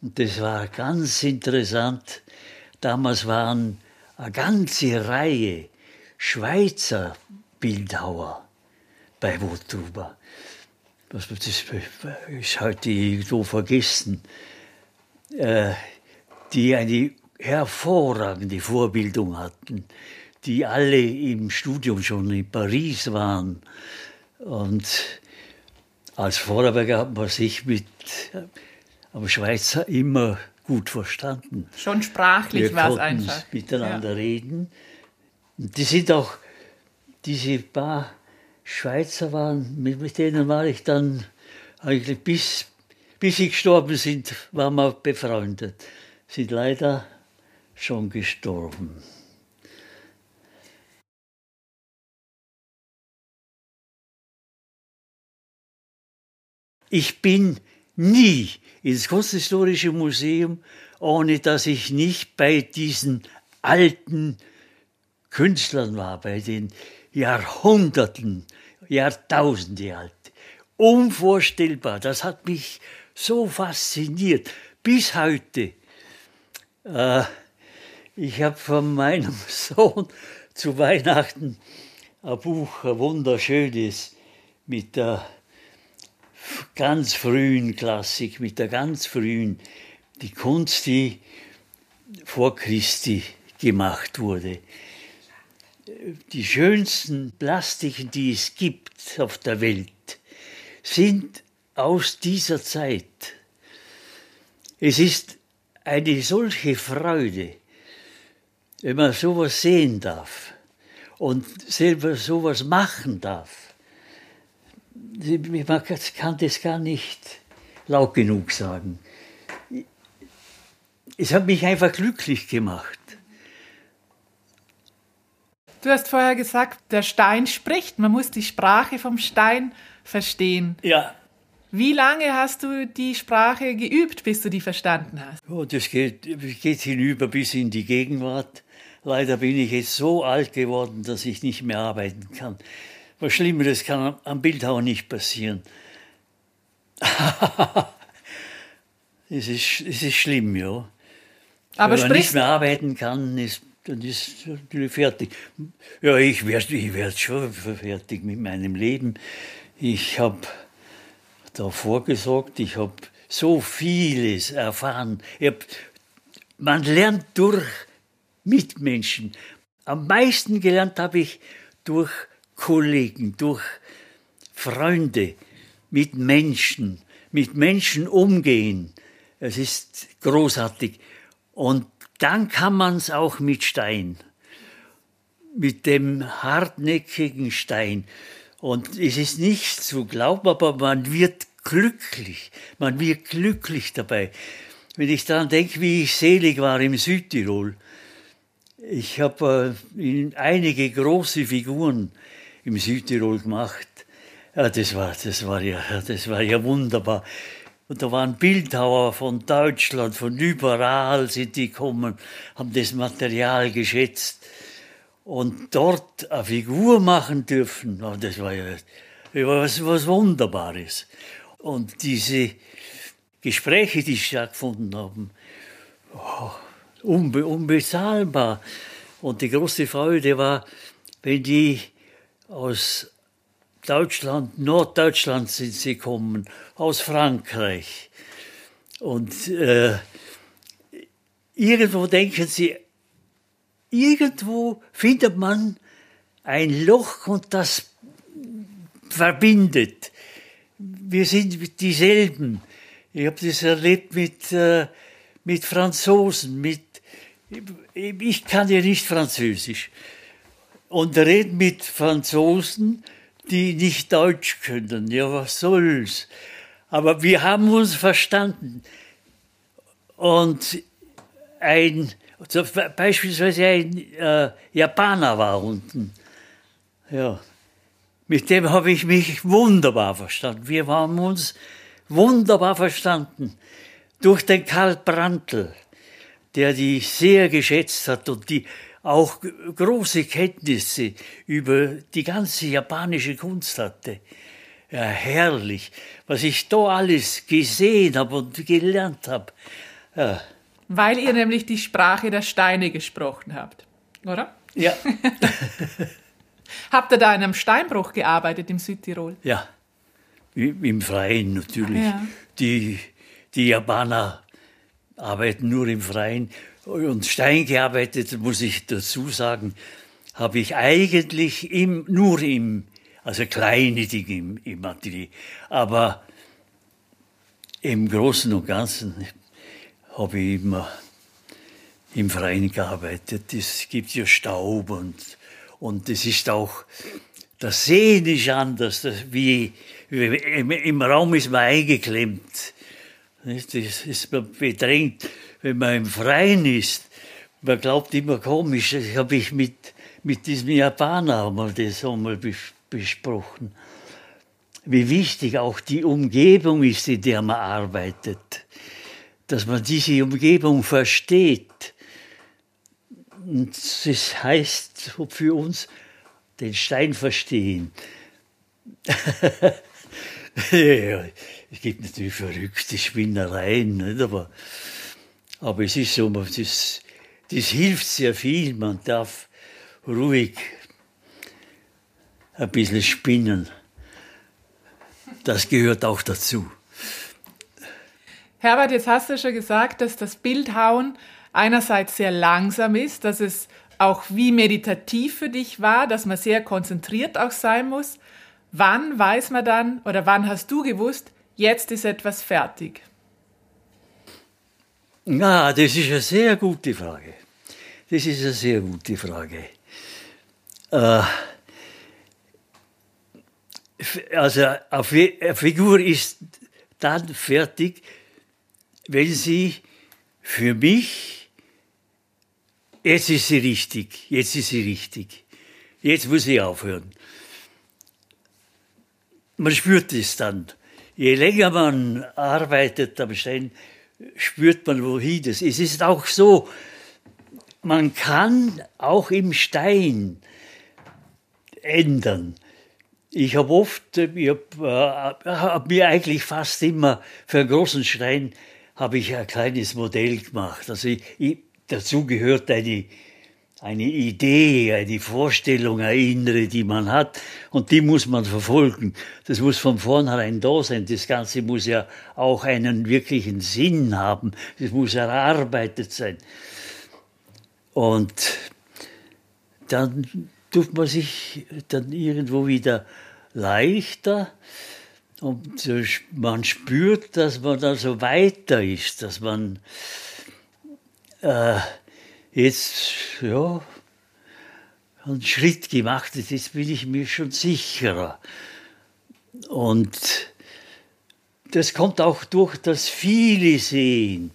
Und das war ganz interessant. Damals waren eine ganze Reihe Schweizer Bildhauer bei Wotruber. Das ist heute irgendwo vergessen. Äh, die eine hervorragende Vorbildung hatten, die alle im Studium schon in Paris waren. Und als Vorarlberger hat man sich mit am Schweizer immer gut verstanden. Schon sprachlich war es einfach. miteinander ja. reden. Die sind auch, diese paar Schweizer waren, mit, denen war ich dann eigentlich bis, bis sie gestorben sind, waren wir befreundet. Sind leider schon gestorben. Ich bin nie ins Kunsthistorische Museum, ohne dass ich nicht bei diesen alten Künstlern war, bei den Jahrhunderten, Jahrtausende alt. Unvorstellbar, das hat mich so fasziniert, bis heute. Äh, ich habe von meinem Sohn zu Weihnachten ein Buch, ein wunderschönes, mit der ganz frühen Klassik, mit der ganz frühen, die Kunst, die vor Christi gemacht wurde die schönsten Plastiken, die es gibt auf der Welt, sind aus dieser Zeit. Es ist eine solche Freude, wenn man sowas sehen darf und selber sowas machen darf. Man kann das gar nicht laut genug sagen. Es hat mich einfach glücklich gemacht. Du hast vorher gesagt, der Stein spricht. Man muss die Sprache vom Stein verstehen. Ja. Wie lange hast du die Sprache geübt, bis du die verstanden hast? Oh, das geht, geht hinüber bis in die Gegenwart. Leider bin ich jetzt so alt geworden, dass ich nicht mehr arbeiten kann. Was Schlimmeres kann am Bildhauer nicht passieren. es, ist, es ist schlimm, ja. Aber Wenn man nicht mehr arbeiten kann, ist dann ist natürlich fertig. Ja, ich werde ich werd schon fertig mit meinem Leben. Ich habe davor gesorgt, ich habe so vieles erfahren. Hab, man lernt durch Mitmenschen. Am meisten gelernt habe ich durch Kollegen, durch Freunde, mit Menschen, mit Menschen umgehen. Es ist großartig. Und dann kann man es auch mit Stein, mit dem hartnäckigen Stein. Und es ist nicht zu glauben, aber man wird glücklich. Man wird glücklich dabei. Wenn ich daran denke, wie ich selig war im Südtirol. Ich habe äh, einige große Figuren im Südtirol gemacht. Ja, das war, das war ja, das war ja wunderbar. Und da waren Bildhauer von Deutschland, von überall sind die gekommen, haben das Material geschätzt. Und dort eine Figur machen dürfen, das war ja was, was Wunderbares. Und diese Gespräche, die stattgefunden haben, oh, unbe unbezahlbar. Und die große Freude war, wenn die aus Deutschland, Norddeutschland sind sie gekommen, aus Frankreich. Und äh, irgendwo denken sie, irgendwo findet man ein Loch und das verbindet. Wir sind dieselben. Ich habe das erlebt mit, äh, mit Franzosen, mit, ich kann ja nicht Französisch und rede mit Franzosen, die nicht Deutsch können. Ja, was soll's? Aber wir haben uns verstanden. Und ein, so beispielsweise ein äh, Japaner war unten. Ja, mit dem habe ich mich wunderbar verstanden. Wir haben uns wunderbar verstanden. Durch den Karl Brandl, der die sehr geschätzt hat und die auch große Kenntnisse über die ganze japanische Kunst hatte. Ja, herrlich, was ich da alles gesehen habe und gelernt habe. Ja. Weil ihr nämlich die Sprache der Steine gesprochen habt, oder? Ja. habt ihr da in einem Steinbruch gearbeitet im Südtirol? Ja, im Freien natürlich. Ja. Die, die Japaner arbeiten nur im Freien und Stein gearbeitet, muss ich dazu sagen, habe ich eigentlich im, nur im, also kleine Dinge im, im Atelier, aber im Großen und Ganzen habe ich immer im Freien gearbeitet. Es gibt ja Staub und, und es ist auch, das Sehen ist anders, das, wie, wie im, im Raum ist man eingeklemmt. Das ist man bedrängt wenn man im Freien ist, man glaubt immer komisch, das habe ich mit, mit diesem Japaner mal das einmal besprochen. Wie wichtig auch die Umgebung ist, in der man arbeitet. Dass man diese Umgebung versteht. Und das heißt für uns, den Stein verstehen. ja, es gibt natürlich verrückte Spinnereien, nicht? aber aber es ist so, das, das hilft sehr viel. Man darf ruhig ein bisschen spinnen. Das gehört auch dazu. Herbert, jetzt hast du schon gesagt, dass das Bildhauen einerseits sehr langsam ist, dass es auch wie meditativ für dich war, dass man sehr konzentriert auch sein muss. Wann weiß man dann oder wann hast du gewusst, jetzt ist etwas fertig? Na, das ist eine sehr gute Frage. Das ist eine sehr gute Frage. Äh, also eine Figur ist dann fertig, wenn sie für mich, jetzt ist sie richtig, jetzt ist sie richtig, jetzt muss sie aufhören. Man spürt es dann. Je länger man arbeitet am Stein, spürt man, wohin das ist. Es ist auch so, man kann auch im Stein ändern. Ich habe oft, ich habe äh, hab mir eigentlich fast immer für einen großen Stein habe ich ein kleines Modell gemacht. Also ich, ich, dazu gehört eine eine Idee, eine Vorstellung, eine innere, die man hat, und die muss man verfolgen. Das muss von vornherein da sein. Das Ganze muss ja auch einen wirklichen Sinn haben. Das muss erarbeitet sein. Und dann tut man sich dann irgendwo wieder leichter und man spürt, dass man da so weiter ist, dass man äh, jetzt ja, einen Schritt gemacht jetzt bin ich mir schon sicherer. Und das kommt auch durch das viele Sehen.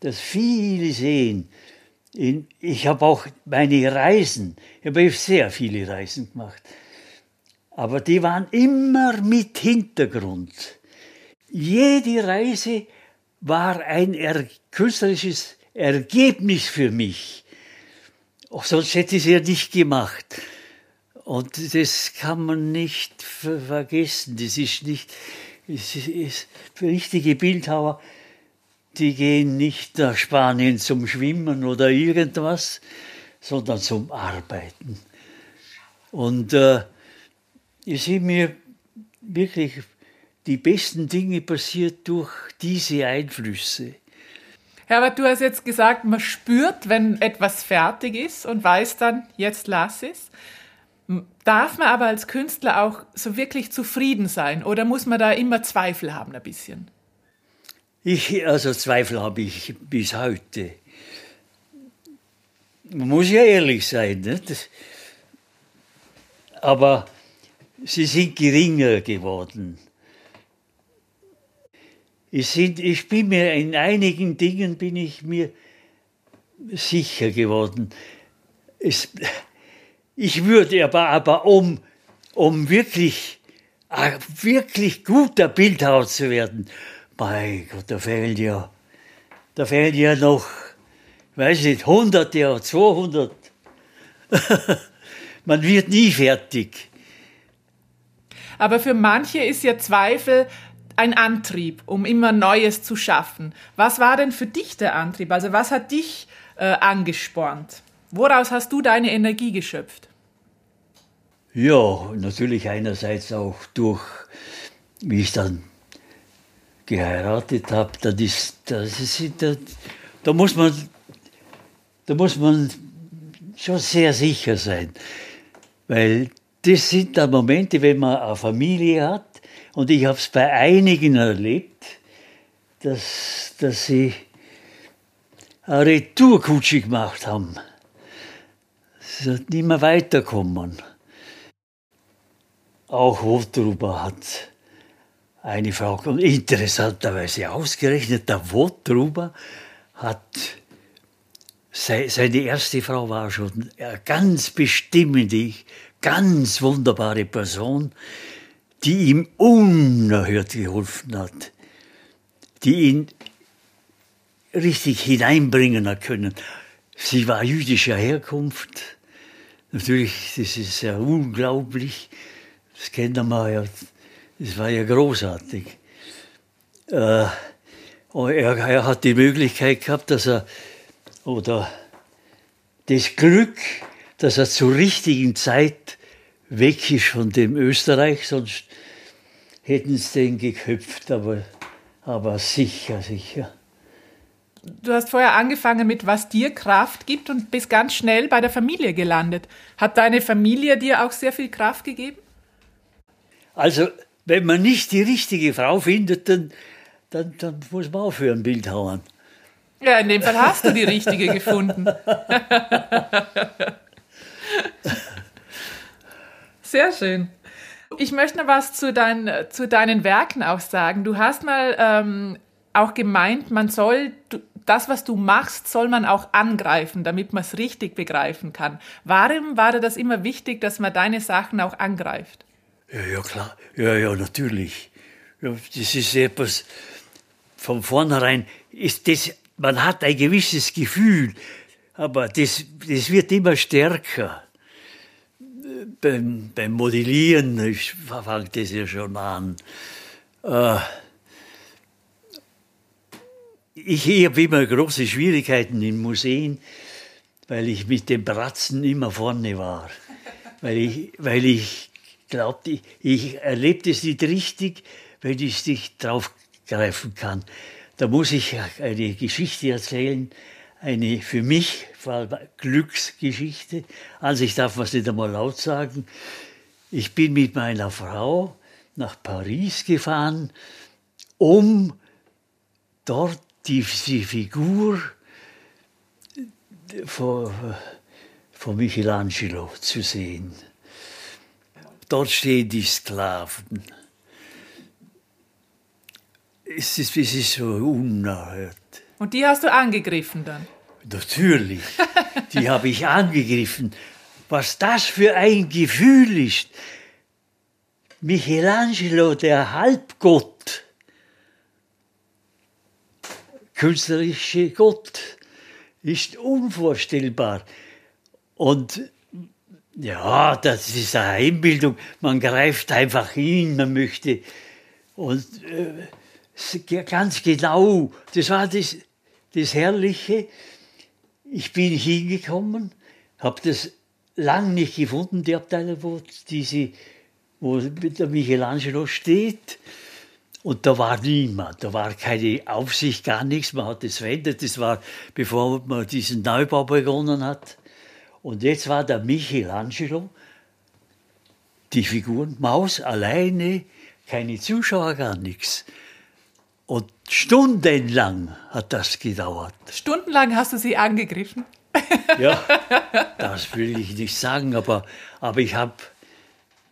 Das viele Sehen. ich habe auch meine Reisen, ich habe sehr viele Reisen gemacht, aber die waren immer mit Hintergrund. Jede Reise war ein er künstlerisches Ergebnis für mich. Auch sonst hätte ich es ja nicht gemacht. Und das kann man nicht vergessen. Das ist nicht, es ist richtige Bildhauer, die gehen nicht nach Spanien zum Schwimmen oder irgendwas, sondern zum Arbeiten. Und äh, es sind mir wirklich die besten Dinge passiert durch diese Einflüsse. Herbert, du hast jetzt gesagt, man spürt, wenn etwas fertig ist und weiß dann, jetzt lass es. Darf man aber als Künstler auch so wirklich zufrieden sein oder muss man da immer Zweifel haben ein bisschen? Ich, also Zweifel habe ich bis heute. Man muss ja ehrlich sein. Nicht? Aber sie sind geringer geworden. Ich, sind, ich bin mir in einigen Dingen bin ich mir sicher geworden. Es, ich würde aber, aber um, um wirklich, äh, wirklich guter Bildhauer zu werden, mein Gott, da fehlt ja, da fehlen ja noch, weiß nicht, 100 oder 200. Man wird nie fertig. Aber für manche ist ja Zweifel ein Antrieb, um immer Neues zu schaffen. Was war denn für dich der Antrieb? Also was hat dich äh, angespornt? Woraus hast du deine Energie geschöpft? Ja, natürlich einerseits auch durch, wie ich dann geheiratet habe, das ist, das ist, da, da muss man, da muss man schon sehr sicher sein, weil das sind dann Momente, wenn man eine Familie hat, und ich habe es bei einigen erlebt, dass, dass sie eine Retourkutsche gemacht haben. Sie sind nicht mehr weiterkommen. Auch Wotruber hat eine Frau, interessanterweise ausgerechnet, der Wotruber hat, seine erste Frau war schon eine ganz bestimmende, ganz wunderbare Person, die ihm unerhört geholfen hat, die ihn richtig hineinbringen hat können. Sie war jüdischer Herkunft. Natürlich, das ist ja unglaublich. Das kennt man ja. Das war ja großartig. Äh, er, er hat die Möglichkeit gehabt, dass er, oder das Glück, dass er zur richtigen Zeit weg ist von dem Österreich, sonst hätten sie den geköpft, aber, aber sicher, sicher. Du hast vorher angefangen mit, was dir Kraft gibt und bist ganz schnell bei der Familie gelandet. Hat deine Familie dir auch sehr viel Kraft gegeben? Also, wenn man nicht die richtige Frau findet, dann, dann, dann muss man aufhören, Bildhauern. Ja, in dem Fall hast du die richtige gefunden. Sehr schön. Ich möchte noch was zu, dein, zu deinen Werken auch sagen. Du hast mal ähm, auch gemeint, man soll das, was du machst, soll man auch angreifen, damit man es richtig begreifen kann. Warum war dir das immer wichtig, dass man deine Sachen auch angreift? Ja, ja, klar. Ja, ja, natürlich. Ja, das ist etwas, von vornherein ist das, man hat ein gewisses Gefühl, aber das, das wird immer stärker beim, beim Modellieren ich fängt das ja schon an. Äh, ich habe immer große Schwierigkeiten in Museen, weil ich mit dem Bratzen immer vorne war. Weil ich, weil ich glaubte, ich, ich erlebe das nicht richtig, wenn ich nicht draufgreifen kann. Da muss ich eine Geschichte erzählen, eine für mich Glücksgeschichte. Also ich darf was nicht einmal laut sagen. Ich bin mit meiner Frau nach Paris gefahren, um dort die, die Figur von, von Michelangelo zu sehen. Dort stehen die Sklaven. es ist, es ist so unerhört. Und die hast du angegriffen dann? Natürlich, die habe ich angegriffen. Was das für ein Gefühl ist. Michelangelo, der Halbgott, künstlerische Gott, ist unvorstellbar. Und ja, das ist eine Einbildung. Man greift einfach hin, man möchte. Und äh, ganz genau, das war das, das Herrliche. Ich bin hingekommen, habe das lang nicht gefunden, die Abteilung, wo, diese, wo der Michelangelo steht. Und da war niemand, da war keine Aufsicht, gar nichts. Man hat es verändert. Das war, bevor man diesen Neubau begonnen hat. Und jetzt war der Michelangelo, die Figuren, Maus alleine, keine Zuschauer, gar nichts. Und stundenlang hat das gedauert. Stundenlang hast du sie angegriffen? ja, das will ich nicht sagen, aber, aber ich habe,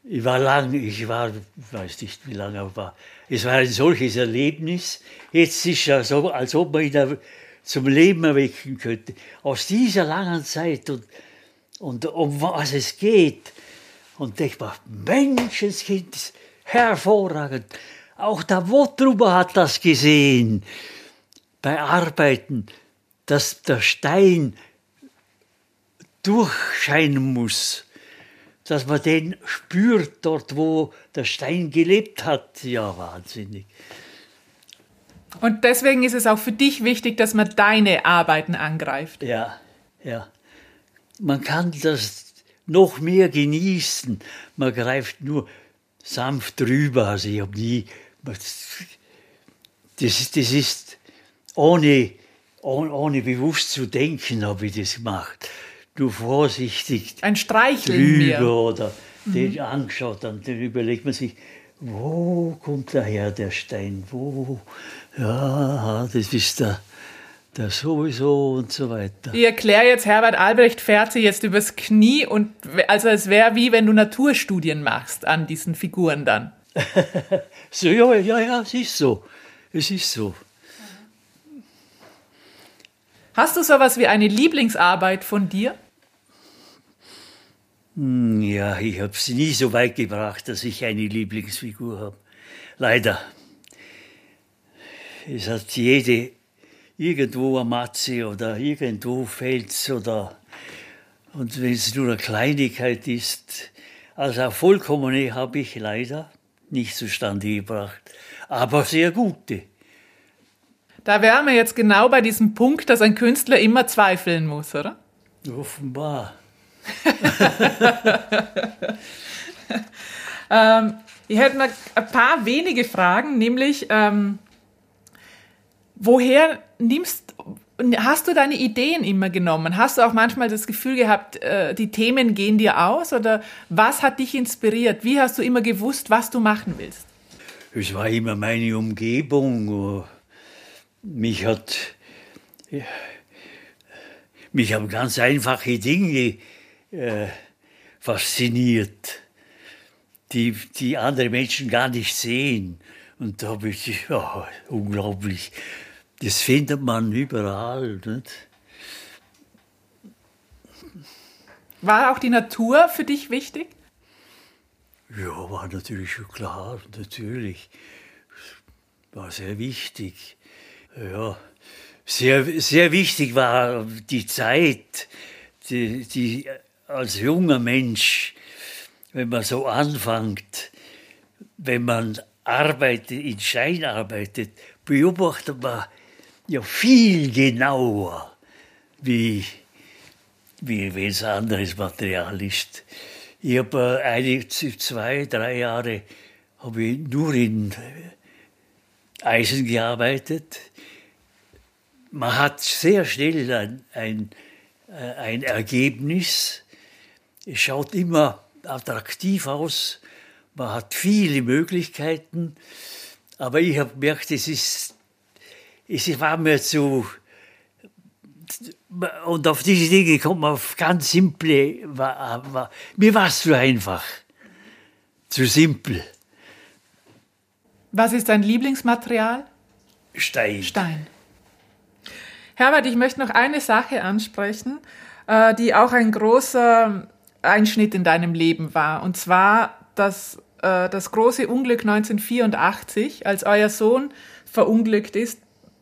ich war lang, ich war, weiß nicht wie lange, aber es war ein solches Erlebnis. Jetzt ist es so, als ob man ihn zum Leben erwecken könnte. Aus dieser langen Zeit und, und um was es geht. Und ich mir, Menschenskind, hervorragend. Auch der Wottruber hat das gesehen. Bei Arbeiten, dass der Stein durchscheinen muss, dass man den spürt dort, wo der Stein gelebt hat. Ja, wahnsinnig. Und deswegen ist es auch für dich wichtig, dass man deine Arbeiten angreift. Ja, ja. Man kann das noch mehr genießen. Man greift nur sanft drüber. Also ich habe nie. Das, das ist ohne, ohne, ohne bewusst zu denken, habe ich das gemacht nur vorsichtig ein Streicheln drüber mehr. oder mhm. den angeschaut. Dann, dann überlegt man sich, wo kommt daher der Stein? Wo? Ja, das ist der, der sowieso und so weiter. Ich erkläre jetzt, Herbert Albrecht fährt sie jetzt übers Knie und also es wäre wie wenn du Naturstudien machst an diesen Figuren dann. so, ja, ja, ja, es ist so. Es ist so. Hast du sowas wie eine Lieblingsarbeit von dir? Hm, ja, ich habe sie nie so weit gebracht, dass ich eine Lieblingsfigur habe. Leider. Es hat jede irgendwo eine Matze oder irgendwo Fels oder und wenn es nur eine Kleinigkeit ist, also eine vollkommene habe ich leider nicht zustande gebracht, aber sehr gute. Da wären wir jetzt genau bei diesem Punkt, dass ein Künstler immer zweifeln muss, oder? Offenbar. ähm, ich hätte noch ein paar wenige Fragen, nämlich ähm, woher nimmst Hast du deine Ideen immer genommen? Hast du auch manchmal das Gefühl gehabt, äh, die Themen gehen dir aus? Oder was hat dich inspiriert? Wie hast du immer gewusst, was du machen willst? Es war immer meine Umgebung mich hat, mich haben ganz einfache Dinge äh, fasziniert, die, die andere Menschen gar nicht sehen. Und da habe ich, ja, unglaublich, das findet man überall. Nicht? War auch die Natur für dich wichtig? Ja, war natürlich schon klar, natürlich. War sehr wichtig. Ja, sehr, sehr wichtig war die Zeit, die, die als junger Mensch, wenn man so anfängt, wenn man arbeitet, in Schein arbeitet, beobachtet man ja viel genauer, wie, wie wenn es anderes Material ist. Ich habe eine, zwei, drei Jahre habe ich nur in Eisen gearbeitet man hat sehr schnell ein, ein, äh, ein Ergebnis. Es schaut immer attraktiv aus. Man hat viele Möglichkeiten. Aber ich habe gemerkt, es ist, es war mir zu, und auf diese Dinge kommt man auf ganz simple, mir war es zu einfach, zu simpel. Was ist dein Lieblingsmaterial? Stein. Stein. Herbert, ich möchte noch eine Sache ansprechen, äh, die auch ein großer Einschnitt in deinem Leben war. Und zwar das, äh, das große Unglück 1984, als euer Sohn verunglückt ist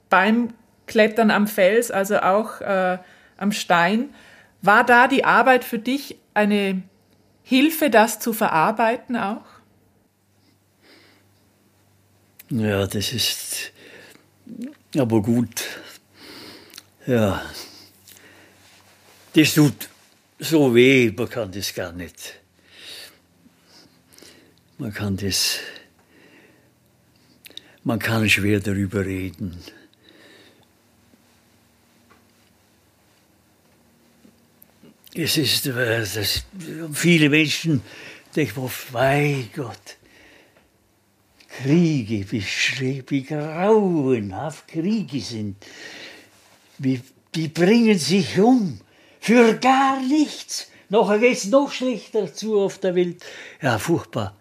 beim Klettern am Fels, also auch äh, am Stein. War da die Arbeit für dich eine Hilfe, das zu verarbeiten auch? Ja, das ist aber gut. Ja, das tut so weh, man kann das gar nicht. Man kann das, man kann schwer darüber reden. Es ist, äh, das, viele Menschen denken, mein Gott, Kriege, wie, wie grauenhaft Kriege sind. Wie, die bringen sich um für gar nichts. Nachher geht es noch schlechter zu auf der Welt. Ja, furchtbar.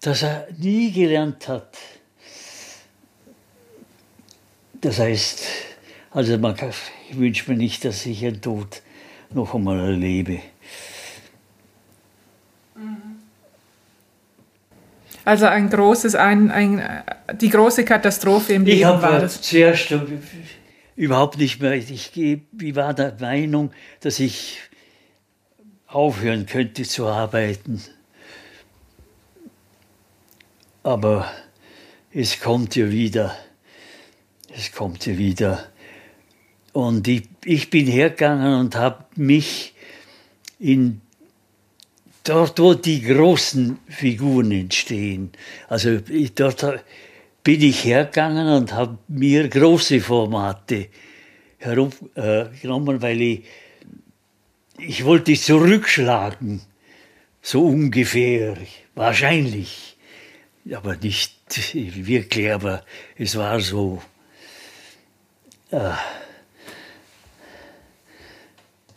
Dass er nie gelernt hat. Das heißt, also man kann, ich wünsche mir nicht, dass ich einen Tod noch einmal erlebe. Also ein großes, ein, ein, die große Katastrophe im Leben ich war das. Zuerst überhaupt nicht mehr. Ich, ich war der Meinung, dass ich aufhören könnte zu arbeiten. Aber es kommt ja wieder. Es kommt ja wieder. Und ich, ich bin hergegangen und habe mich in dort, wo die großen Figuren entstehen. Also ich, dort bin ich hergegangen und habe mir große Formate herumgenommen, äh, weil ich, ich wollte zurückschlagen, so ungefähr, wahrscheinlich, aber nicht wirklich, aber es war so. Äh,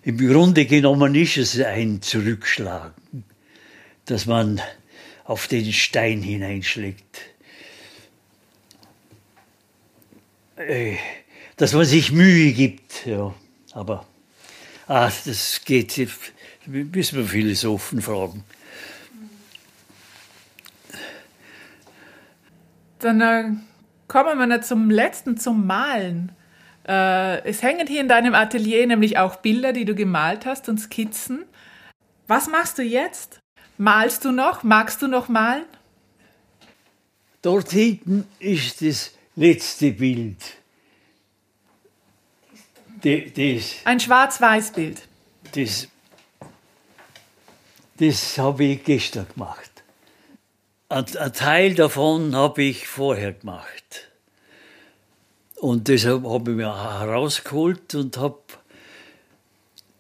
im Grunde genommen ist es ein Zurückschlagen, dass man auf den Stein hineinschlägt. Äh, dass man sich Mühe gibt, ja. Aber ah, das geht, müssen wir Philosophen fragen. Dann äh, kommen wir noch zum letzten, zum Malen. Äh, es hängen hier in deinem Atelier nämlich auch Bilder, die du gemalt hast und Skizzen. Was machst du jetzt? Malst du noch? Magst du noch malen? Dort hinten ist das letzte Bild. Das, Ein Schwarz-Weiß-Bild. Das, das habe ich gestern gemacht. Ein, ein Teil davon habe ich vorher gemacht. Und deshalb habe ich mir herausgeholt und habe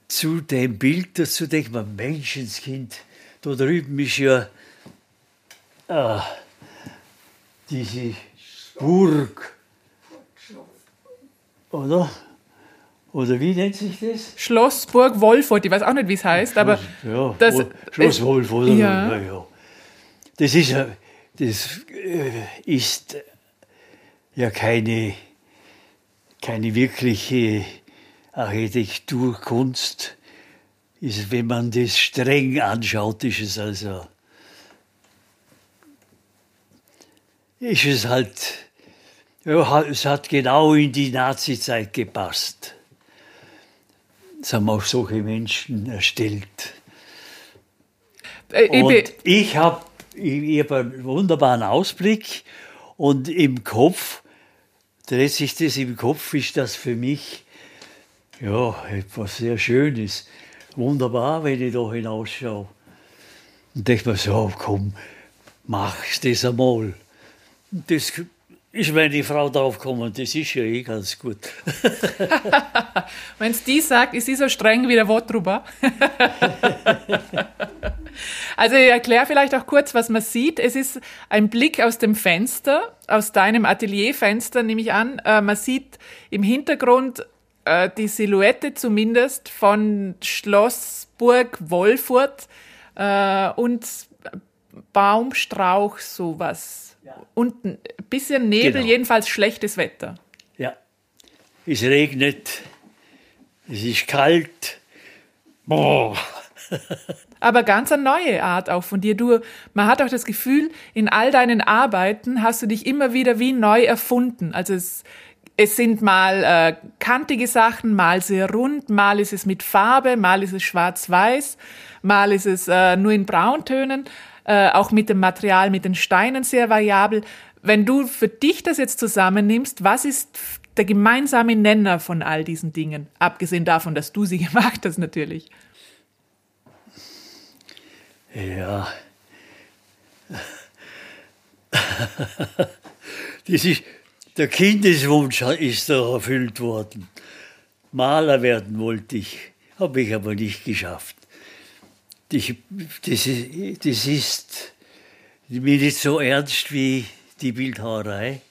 zu dem Bild dazu denkt man, Menschenskind, da drüben ist ja äh, diese Burg. Oder? Oder wie nennt sich das? Schloss Burg Wolfurt, ich weiß auch nicht, wie es heißt, Schloss, aber. Ja, das, Schloss Wolfurt. Ja. ja. Das ist, das äh, ist ja keine keine wirkliche Architekturkunst ist, wenn man das streng anschaut, ist es also, ist es halt, ja, es hat genau in die Nazizeit gepasst. Das haben auch solche Menschen erstellt. Äh, und ich habe ich hab einen wunderbaren Ausblick und im Kopf dreht sich das im Kopf, ist das für mich ja, etwas sehr Schönes. Wunderbar, wenn ich da hinausschaue. Und denke mir so, komm, mach das einmal. Das ist meine Frau draufgekommen, das ist ja eh ganz gut. Wenn es die sagt, ist sie so streng wie der Wort drüber. Also ich erkläre vielleicht auch kurz, was man sieht. Es ist ein Blick aus dem Fenster, aus deinem Atelierfenster nehme ich an. Äh, man sieht im Hintergrund äh, die Silhouette zumindest von Schloss Burg Wolfurt äh, und Baumstrauch, sowas. Ja. Und ein bisschen Nebel, genau. jedenfalls schlechtes Wetter. Ja. Es regnet, es ist kalt. Boah. Aber ganz eine neue Art auch von dir. Du, man hat auch das Gefühl, in all deinen Arbeiten hast du dich immer wieder wie neu erfunden. Also es, es sind mal äh, kantige Sachen, mal sehr rund, mal ist es mit Farbe, mal ist es schwarz-weiß, mal ist es äh, nur in Brauntönen, äh, auch mit dem Material, mit den Steinen sehr variabel. Wenn du für dich das jetzt zusammennimmst, was ist der gemeinsame Nenner von all diesen Dingen, abgesehen davon, dass du sie gemacht hast natürlich? Ja. Das ist, der Kindeswunsch ist da erfüllt worden. Maler werden wollte ich, habe ich aber nicht geschafft. Das, das, ist, das ist mir nicht so ernst wie die Bildhauerei.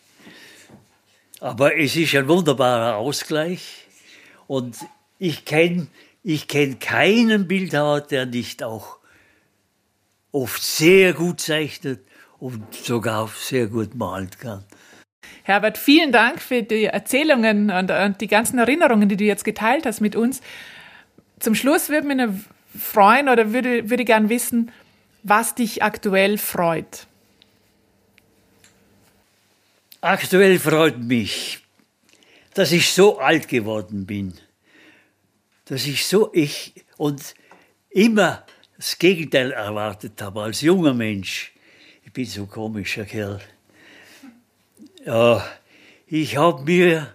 Aber es ist ein wunderbarer Ausgleich. Und ich kenne ich kenn keinen Bildhauer, der nicht auch oft sehr gut zeichnet und sogar sehr gut malen kann. Herbert, vielen Dank für die Erzählungen und, und die ganzen Erinnerungen, die du jetzt geteilt hast mit uns. Zum Schluss würde mich freuen oder würde, würde gern wissen, was dich aktuell freut. Aktuell freut mich, dass ich so alt geworden bin, dass ich so ich und immer das Gegenteil erwartet habe als junger Mensch. Ich bin so ein komischer Kerl. Ja, ich habe mir,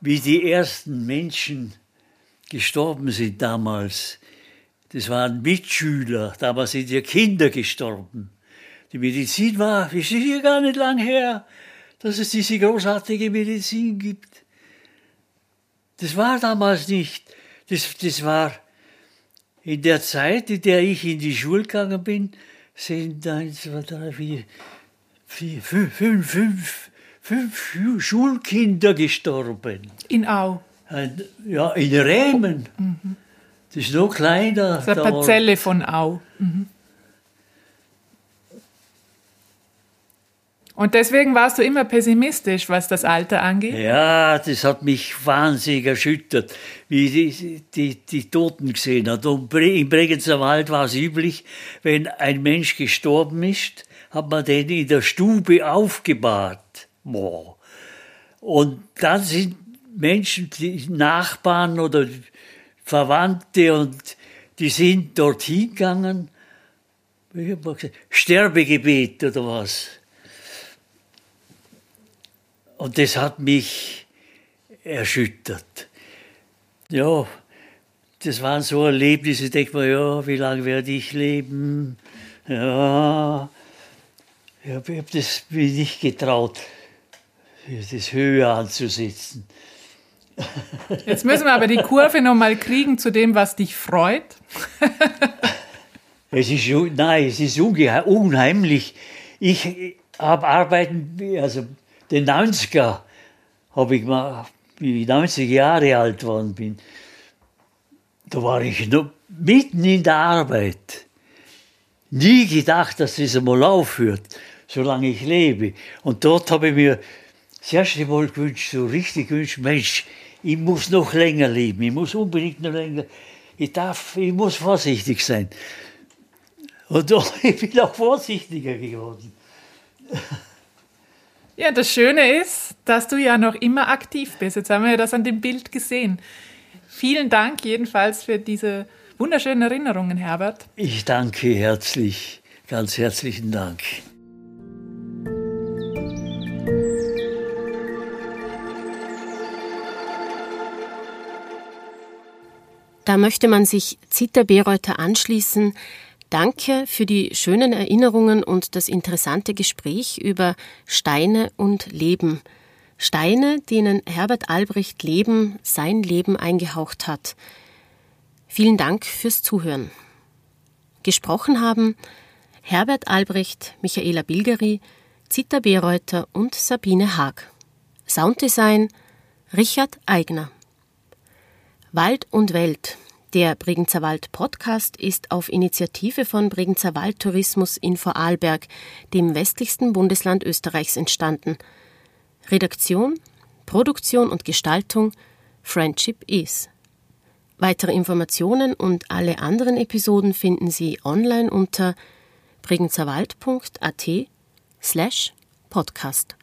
wie die ersten Menschen gestorben sind damals, das waren Mitschüler, damals sind ja Kinder gestorben. Die Medizin war, ist hier gar nicht lang her, dass es diese großartige Medizin gibt. Das war damals nicht. Das, das war in der Zeit, in der ich in die Schule gegangen bin, sind eins, zwei, drei, vier, vier, fünf, fünf, fünf, fünf Schulkinder gestorben. In Au? Ja, in Remen. Mhm. Das ist noch kleiner. Das ist eine Parzelle von Au. Mhm. Und deswegen warst du immer pessimistisch, was das Alter angeht? Ja, das hat mich wahnsinnig erschüttert, wie die, die, die Toten gesehen hat. Und im Bregenzer Wald war es üblich, wenn ein Mensch gestorben ist, hat man den in der Stube aufgebahrt. Boah. Und dann sind Menschen, die Nachbarn oder Verwandte und die sind dorthin gegangen. Sterbegebet oder was und das hat mich erschüttert. Ja, das waren so Erlebnisse, ich denke mir, ja, wie lange werde ich leben? Ja, ich habe hab das mir nicht getraut, das höher anzusetzen. Jetzt müssen wir aber die Kurve nochmal kriegen zu dem, was dich freut. es ist, nein, es ist unheimlich. Ich habe Arbeiten, also den 90er habe ich mal, wie ich 90 Jahre alt geworden bin, da war ich noch mitten in der Arbeit. Nie gedacht, dass das einmal aufhört, solange ich lebe. Und dort habe ich mir das erste Mal gewünscht, so richtig gewünscht, Mensch, ich muss noch länger leben, ich muss unbedingt noch länger, ich darf, ich muss vorsichtig sein. Und doch, ich bin auch vorsichtiger geworden. Ja, das Schöne ist, dass du ja noch immer aktiv bist. Jetzt haben wir ja das an dem Bild gesehen. Vielen Dank jedenfalls für diese wunderschönen Erinnerungen, Herbert. Ich danke herzlich, ganz herzlichen Dank. Da möchte man sich Zita Bereuter anschließen, Danke für die schönen Erinnerungen und das interessante Gespräch über Steine und Leben. Steine, denen Herbert Albrecht Leben, sein Leben eingehaucht hat. Vielen Dank fürs Zuhören. Gesprochen haben Herbert Albrecht, Michaela Bilgeri, Zita Bereuter und Sabine Haag. Sounddesign Richard Eigner. Wald und Welt Der Bregenzer Wald Podcast ist auf Initiative von Bregenzer Wald Tourismus in Vorarlberg, dem westlichsten Bundesland Österreichs, entstanden. Redaktion, Produktion und Gestaltung Friendship is. Weitere Informationen und alle anderen Episoden finden Sie online unter bregenzerwald.at slash podcast.